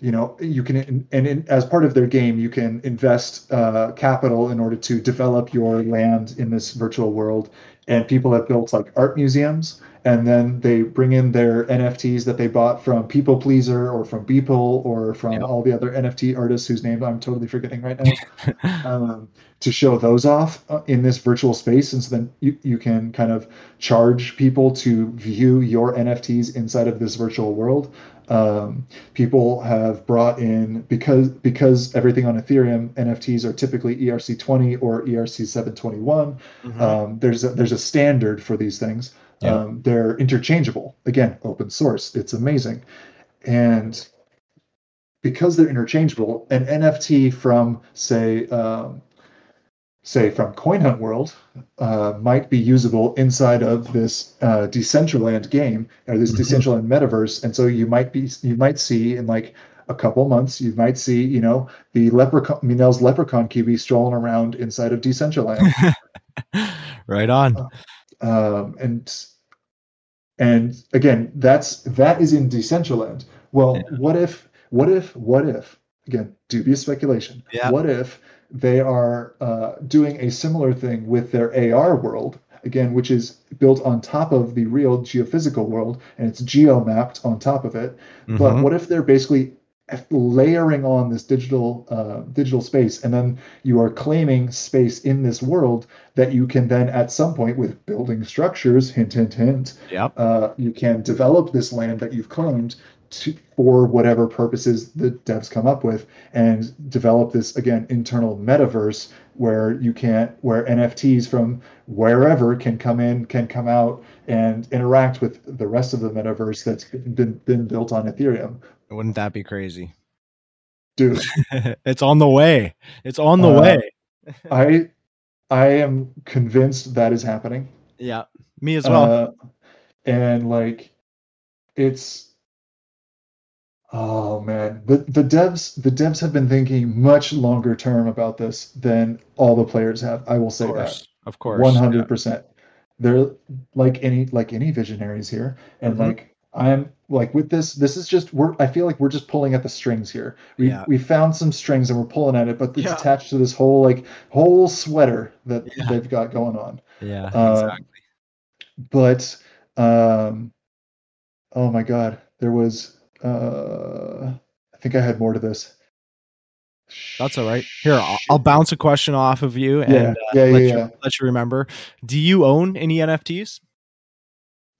you know you can and in, as part of their game you can invest uh, capital in order to develop your land in this virtual world and people have built like art museums and then they bring in their nfts that they bought from people pleaser or from beeple or from Yep. all the other nft artists whose names i'm totally forgetting right now um, to show those off uh, in this virtual space and so then you, you can kind of charge people to view your nfts inside of this virtual world Um, people have brought in because because everything on Ethereum NFTs are typically ERC20 or ERC721. Mhm. Um, there's a, there's a standard for these things. Yeah. Um, they're interchangeable. Again, open source. It's amazing, and because they're interchangeable, an NFT from say um, say from CoinHunt World uh, might be usable inside of this uh, Decentraland game or this Mhm. Decentraland metaverse, and so you might be you might see in like a couple months you might see you know the leprechaun Minel's leprechaun QB strolling around inside of Decentraland, right on. um, and and again that's that is in Decentraland. Well, Yeah. what if what if what if again dubious speculation? Yeah. What if they are uh, doing a similar thing with their AR world again, which is built on top of the real geophysical world and it's geo mapped on top of it? But Mhm. what if they're basically layering on this digital uh, digital space, and then you are claiming space in this world that you can then at some point with building structures, hint hint hint, Yep. uh, you can develop this land that you've claimed to, for whatever purposes the devs come up with and develop this again internal metaverse where you can't where nfts from wherever can come in can come out and interact with the rest of the metaverse that's been, been built on ethereum Wouldn't that be crazy? dude it's on the way. It's on the Uh, way. i i am convinced that is happening Yeah. Me as well. Uh, and like it's oh man the the devs the devs have been thinking much longer term about this than all the players have i will say of that. Of course. 100% they're like any like any visionaries here and Mhm. like i'm like with this this is just we're i feel like we're just pulling at the strings here we Yeah. we found some strings and we're pulling at it but it's Yeah. attached to this whole like whole sweater that Yeah. they've got going on Yeah. Uh, exactly. but um oh my god there was uh i think i had more to this That's all right. Here, I'll, I'll bounce a question off of you and yeah uh, yeah let, yeah. You, let you remember. Do you own any NFTs?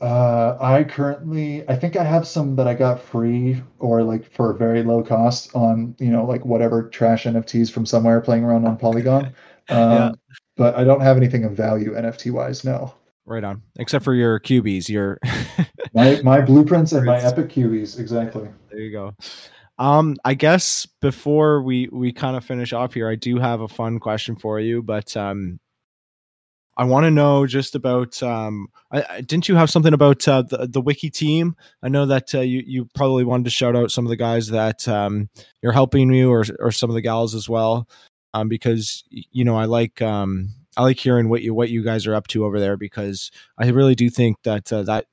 uh i currently i think i have some that i got free or like for very low cost on you know like whatever trash nfts from somewhere playing around on polygon um Yeah. but i don't have anything of value nft wise no Right on. Except for your cubies, your my my blueprints and my epic cubies exactly there you go. Um, I guess before we we kind of finish off here, I do have a fun question for you, but um, I want to know just about um, I, I, didn't you have something about uh, the the wiki team? I know that uh, you you probably wanted to shout out some of the guys that um you're helping you or or some of the gals as well, um, because you know I like um I like hearing what you what you guys are up to over there because I really do think that uh, that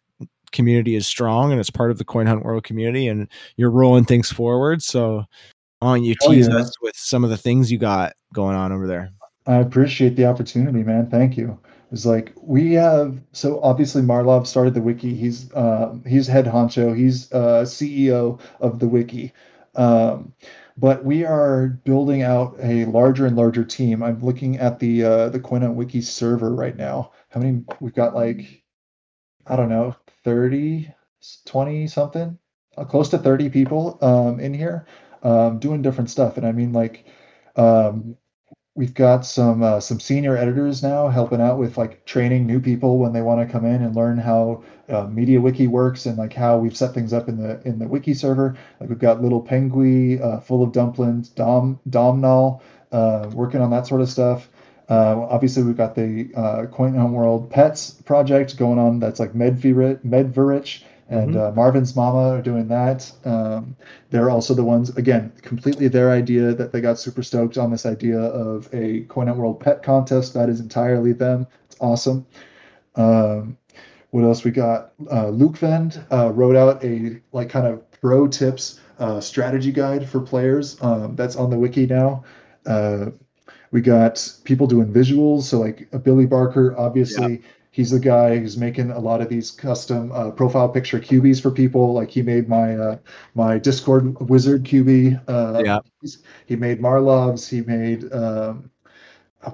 community is strong and it's part of the coin hunt world community and you're rolling things forward so on you tease yeah. us with some of the things you got going on over there I appreciate the opportunity, man. Thank you. It's like we have so obviously Marlov started the wiki. He's um, he's head honcho. He's uh, CEO of the wiki. Um, but we are building out a larger and larger team. I'm looking at the uh, the Coin Hunt Wiki server right now. How many? We've got like I don't know, 30, 20 something, uh, close to 30 people um, in here um, doing different stuff. And I mean like um, we've got some uh, some senior editors now helping out with like training new people when they want to come in and learn how uh, MediaWiki works and like how we've set things up in the in the wiki server. Like we've got little Pengui uh, full of dumplings, Dom Domnall uh, working on that sort of stuff. Uh, obviously, we've got the uh, Coin Hunt World Pets project going on. That's like Medvirich, and Mhm. uh, Marvin's Mama are doing that. Um, they're also the ones, again, completely their idea that they got super stoked on this idea of a Coin World Pet contest. That is entirely them. It's awesome. Um, what else we got? Uh, Luke Vend uh, wrote out a like kind of pro tips uh, strategy guide for players. Um, that's on the wiki now. Uh, we got people doing visuals. So like Billy Barker, obviously. He's the guy who's making a lot of these custom uh, profile picture cubies for people. Like he made my uh, my Discord wizard QB. Uh, Yeah. He made Marlov's. He made um,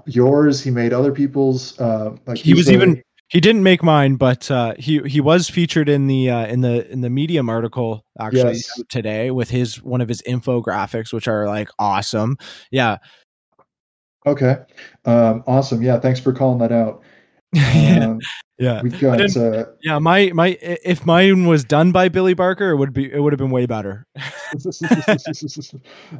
yours. He made other people's. Uh, like he was the- even he didn't make mine, but uh, he he was featured in the uh, in the in the Medium article actually Yes. today with his one of his infographics, which are like awesome. Yeah, Okay. Um, awesome. Yeah. Thanks for calling that out. Um, yeah, we've got. Uh, yeah. My my if mine was done by Billy Barker, it would be it would have been way better.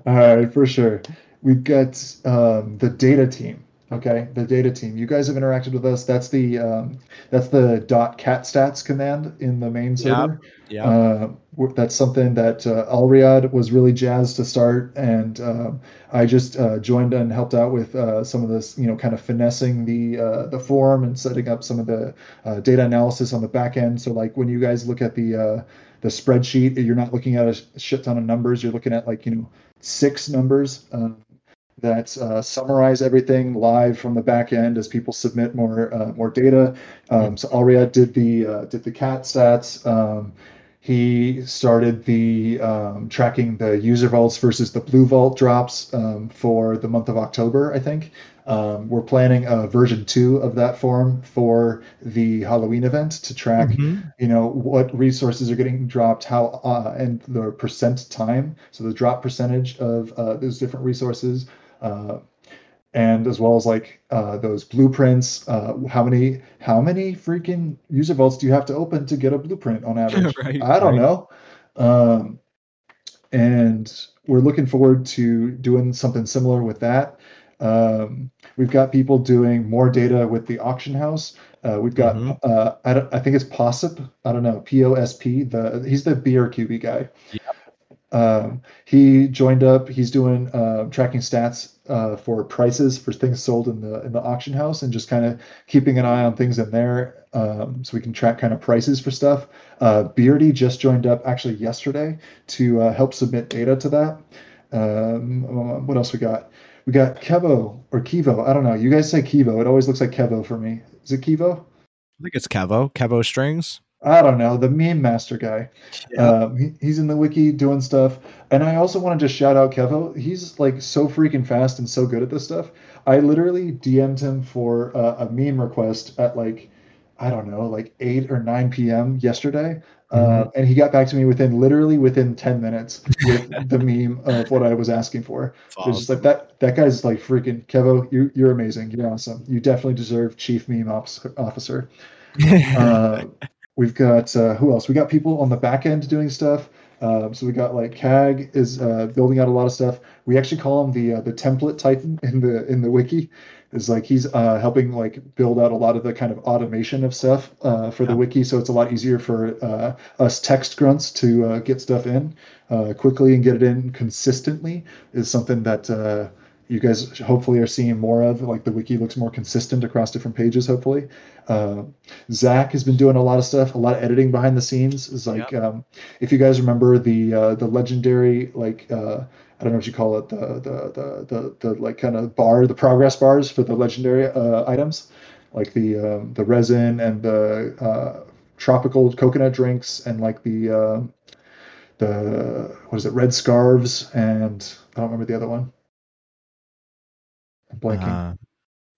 All right, for sure. We've got um, the data team. Okay, the data team. You guys have interacted with us. That's the um, that's the dot cat stats command in the main server. Yeah, Uh, that's something that uh, Alriad was really jazzed to start, and um, I just uh, joined and helped out with uh, some of this, you know, kind of finessing the uh, the form and setting up some of the uh, data analysis on the back end. So, like when you guys look at the uh, the spreadsheet, you're not looking at a shit ton of numbers. You're looking at like you know six numbers. Um, that uh, summarize everything live from the back end as people submit more uh, more data. Um, so Alriad did the uh, did the cat stats. Um, he started the um, tracking the user vaults versus the blue vault drops um, for the month of October, I think. Um, we're planning a version two of that form for the Halloween event to track, Mhm. you know, what resources are getting dropped, how, uh, and the percent time, so the drop percentage of uh, those different resources, and as well as like uh, those blueprints. Uh, how many how many freaking user vaults do you have to open to get a blueprint on average? Right, I don't right. know. Um, and we're looking forward to doing something similar with that. Um, we've got people doing more data with the auction house. Uh, we've got Mhm. uh, I, don't, I think it's Possip. I don't know P O S P. The he's the BRQB guy. Um, he joined up. He's doing uh, tracking stats uh, for prices for things sold in the in the auction house, and just kind of keeping an eye on things in there, um, so we can track kind of prices for stuff. Uh, Beardy just joined up actually yesterday to uh, help submit data to that. Um, uh, what else we got? We got Kevo or Kivo. I don't know. You guys say Kivo. It always looks like Kevo for me. Is it Kivo? I think it's Kevo Kevo strings. I don't know. The meme master guy. Um, he, he's in the wiki doing stuff. And I also want to just shout out Kevo. He's like so freaking fast and so good at this stuff. I literally DM'd him for uh, a meme request at like, I don't know, like 8 or 9 p.m. yesterday. Uh, and he got back to me within literally within 10 minutes with the meme of what I was asking for. It was just like that. That guy's like freaking Kevo. You, you're amazing. You're awesome. You definitely deserve chief meme officer. Uh, we've got uh, who else? We got people on the back end doing stuff. Um, so we got like CAG is uh, building out a lot of stuff. We actually call him the uh, the template titan in the in the wiki. Is like he's uh, helping like build out a lot of the kind of automation of stuff uh, for the wiki, so it's a lot easier for uh, us text grunts to uh, get stuff in uh, quickly and get it in consistently. Is something that uh, you guys hopefully are seeing more of. Like the wiki looks more consistent across different pages. Hopefully, uh, Zach has been doing a lot of stuff, a lot of editing behind the scenes. Is like um, if you guys remember the uh, the legendary like uh, I don't know what you call it the the the the, the like kind of bar the progress bars for the legendary uh, items like the um, the resin and the uh, tropical coconut drinks and like the um the what is it red scarves and I don't remember the other one. I'm blanking. Uh,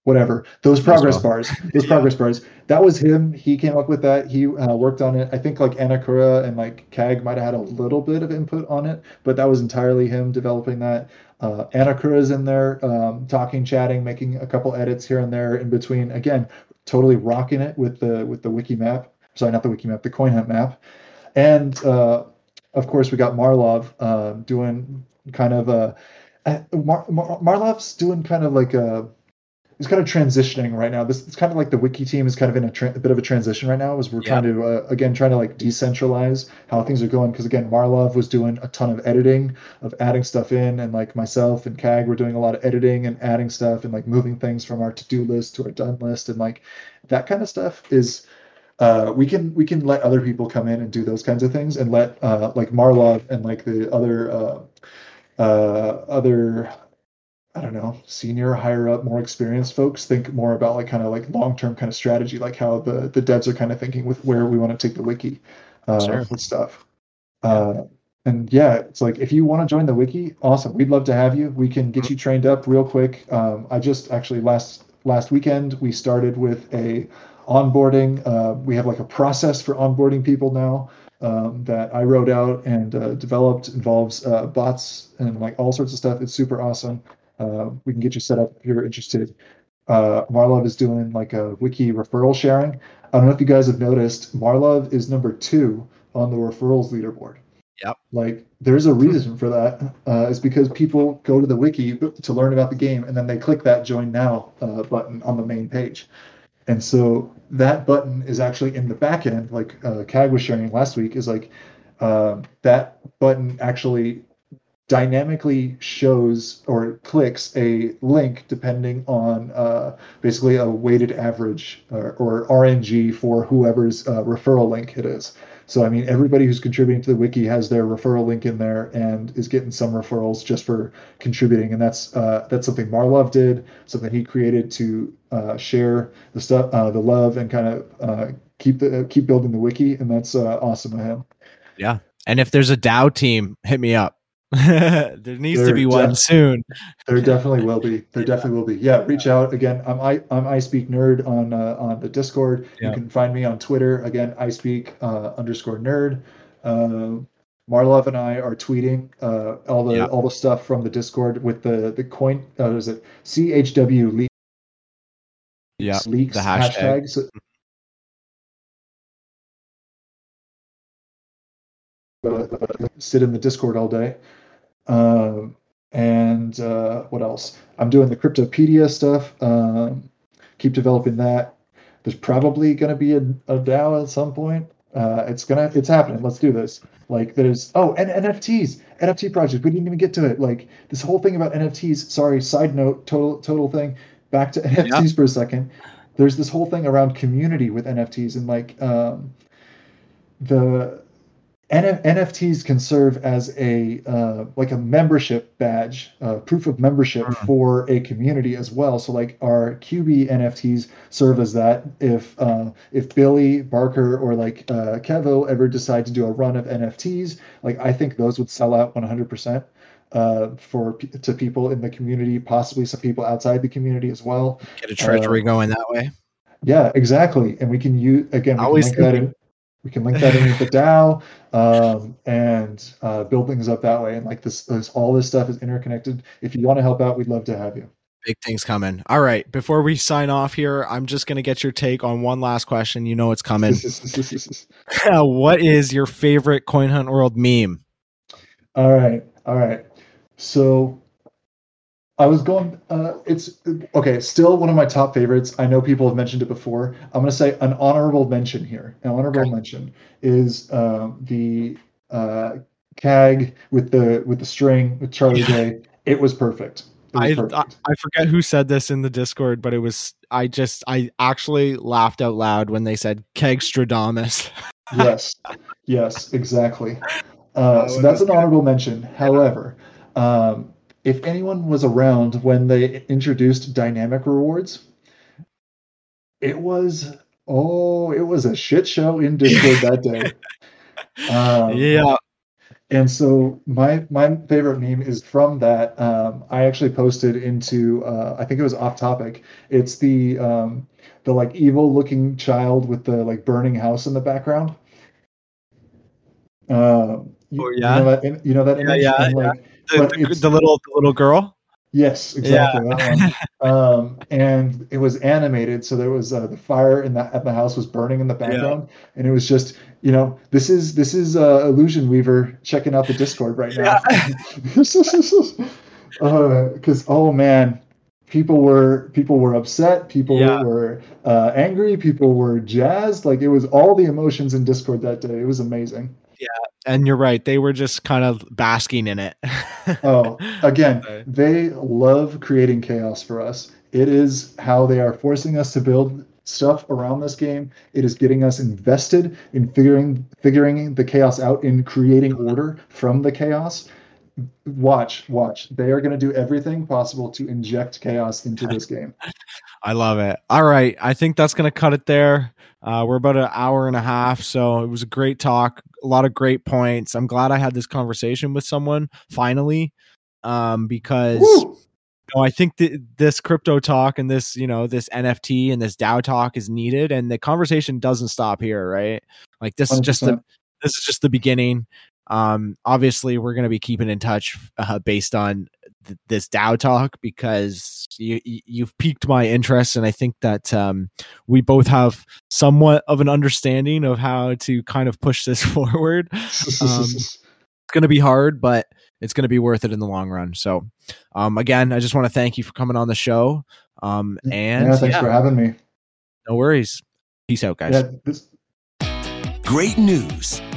whatever. Those progress well. bars. Those Yeah. progress bars. That was him. He came up with that. He uh, worked on it. I think like anakura and like cag might have had a little bit of input on it but that was entirely him developing that. Uh, anakura's in there um, talking chatting making a couple edits here and there in between. Again totally rocking it with the with the wiki map. Sorry not the wiki map the coin hunt map. And uh, of course we got marlov uh, doing kind of a uh, Mar- Mar- marlov's doing kind of like a he's kind of transitioning right now. This it's kind of like the wiki team is kind of in a, tra- a bit of a transition right now, as we're Yeah. trying to uh, again trying to like decentralize how things are going. Because again, Marlov was doing a ton of editing, of adding stuff in, and like myself and Cag were doing a lot of editing and adding stuff and like moving things from our to do list to our done list, and like that kind of stuff is. Uh, we can we can let other people come in and do those kinds of things, and let uh, like Marlov and like the other uh, other I don't know, senior, higher up, more experienced folks think more about like kind of like long term kind of strategy, like how the the devs are kind of thinking with where we want to take the wiki uh, Sure. with stuff. Uh, and yeah, it's like if you want to join the wiki, awesome. We'd love to have you. We can get you trained up real quick. Um, I just actually last last weekend we started with a onboarding. Uh, we have like a process for onboarding people now um, that I wrote out and uh, developed. Involves uh, bots and like all sorts of stuff. It's super awesome. Uh, we can get you set up if you're interested. Uh, Marlov is doing like a wiki referral sharing. I don't know if you guys have noticed, Marlov is number two on the referrals leaderboard. Yep. Like there's a reason for that. Uh, it's because people go to the wiki to learn about the game and then they click that join now uh, button on the main page. And so that button is actually in the back end, like uh, CAG was sharing last week, is like uh, that button actually dynamically shows or clicks a link depending on uh, basically a weighted average or, or RNG for whoever's uh, referral link it is. So, I mean, everybody who's contributing to the wiki has their referral link in there and is getting some referrals just for contributing. And that's uh, that's something Marlov did, something he created to uh, share the stuff, uh, the love, and kind of uh, keep the keep building the wiki. And that's uh, awesome of him. Yeah. And if there's a DAO team, hit me up. there needs there to be one soon. There definitely will be. There definitely will be. Yeah, reach out again. I'm I I'm I speak nerd on uh, on the Discord. Yeah. You can find me on Twitter again. I speak uh, underscore nerd. Uh, Marlov and I are tweeting uh, all the yeah. all the stuff from the Discord with the the coin. Uh, is it CHW leaks? Yeah, leaks the hashtag. hashtags. sit in the Discord all day. Um, and uh, what else? I'm doing the Cryptopedia stuff. Um, keep developing that. There's probably going to be a, a DAO at some point. Uh, it's gonna, it's happening. Let's do this. Like there's oh, and NFTs, NFT project. We didn't even get to it. Like this whole thing about NFTs. Sorry, side note, total total thing. Back to NFTs for a second. There's this whole thing around community with NFTs and like um, the NFTs can serve as a uh, like a membership badge, uh, proof of membership mm-hmm. for a community as well. So like our QB NFTs serve as that. If uh, if Billy Barker or like uh, Kevo ever decide to do a run of NFTs, like I think those would sell out 100% uh, for to people in the community, possibly some people outside the community as well. Get a treasury uh, going that way. Yeah, exactly. And we can use again. We always can link that in we can link that in with the DAO um, and uh, build things up that way. And like this, this, all this stuff is interconnected. If you want to help out, we'd love to have you. Big things coming. All right. Before we sign off here, I'm just going to get your take on one last question. You know it's coming. what is your favorite Coin Hunt World meme? All right. All right. So I was going. Uh, it's okay. Still one of my top favorites. I know people have mentioned it before. I'm going to say an honorable mention here. An honorable okay. mention is uh, the uh, CAG with the with the string with Charlie Day. It was perfect. It was I, perfect. I I forget who said this in the Discord, but it was I just I actually laughed out loud when they said Keg Stradamus. yes, yes, exactly. Uh, so that's an honorable mention. However. Um, if anyone was around when they introduced dynamic rewards, it was oh, it was a shit show in Discord that day. Um, yeah. And so my my favorite meme is from that. Um, I actually posted into uh, I think it was off topic. It's the um, the like evil looking child with the like burning house in the background. Uh, you, oh yeah, you know that, you know that image? Yeah, yeah, and, like, the, the, the, little the little girl. Yes, exactly. Yeah. um, and it was animated, so there was uh, the fire in the at the house was burning in the background, yeah. and it was just you know this is this is uh, Illusion Weaver checking out the Discord right now. Because uh, oh man, people were people were upset, people yeah. were uh, angry, people were jazzed. Like it was all the emotions in Discord that day. It was amazing. Yeah, and you're right. They were just kind of basking in it. oh, again, they love creating chaos for us. It is how they are forcing us to build stuff around this game. It is getting us invested in figuring figuring the chaos out, in creating order from the chaos. Watch, watch. They are going to do everything possible to inject chaos into this game. I love it. All right. I think that's going to cut it there. Uh, we're about an hour and a half. So it was a great talk, a lot of great points. I'm glad I had this conversation with someone finally um, because. Woo! know, I think that this crypto talk and this, you know, this NFT and this DAO talk is needed, and the conversation doesn't stop here, right? Like this 100%. is just the this is just the beginning. Um, obviously, we're going to be keeping in touch uh, based on th- this DAO talk because you you've piqued my interest, and I think that um, we both have somewhat of an understanding of how to kind of push this forward. Um, it's going to be hard, but it's going to be worth it in the long run. So, um, again, I just want to thank you for coming on the show. Um, and yeah, thanks yeah, for having me. No worries. Peace out, guys. Yeah, this- Great news.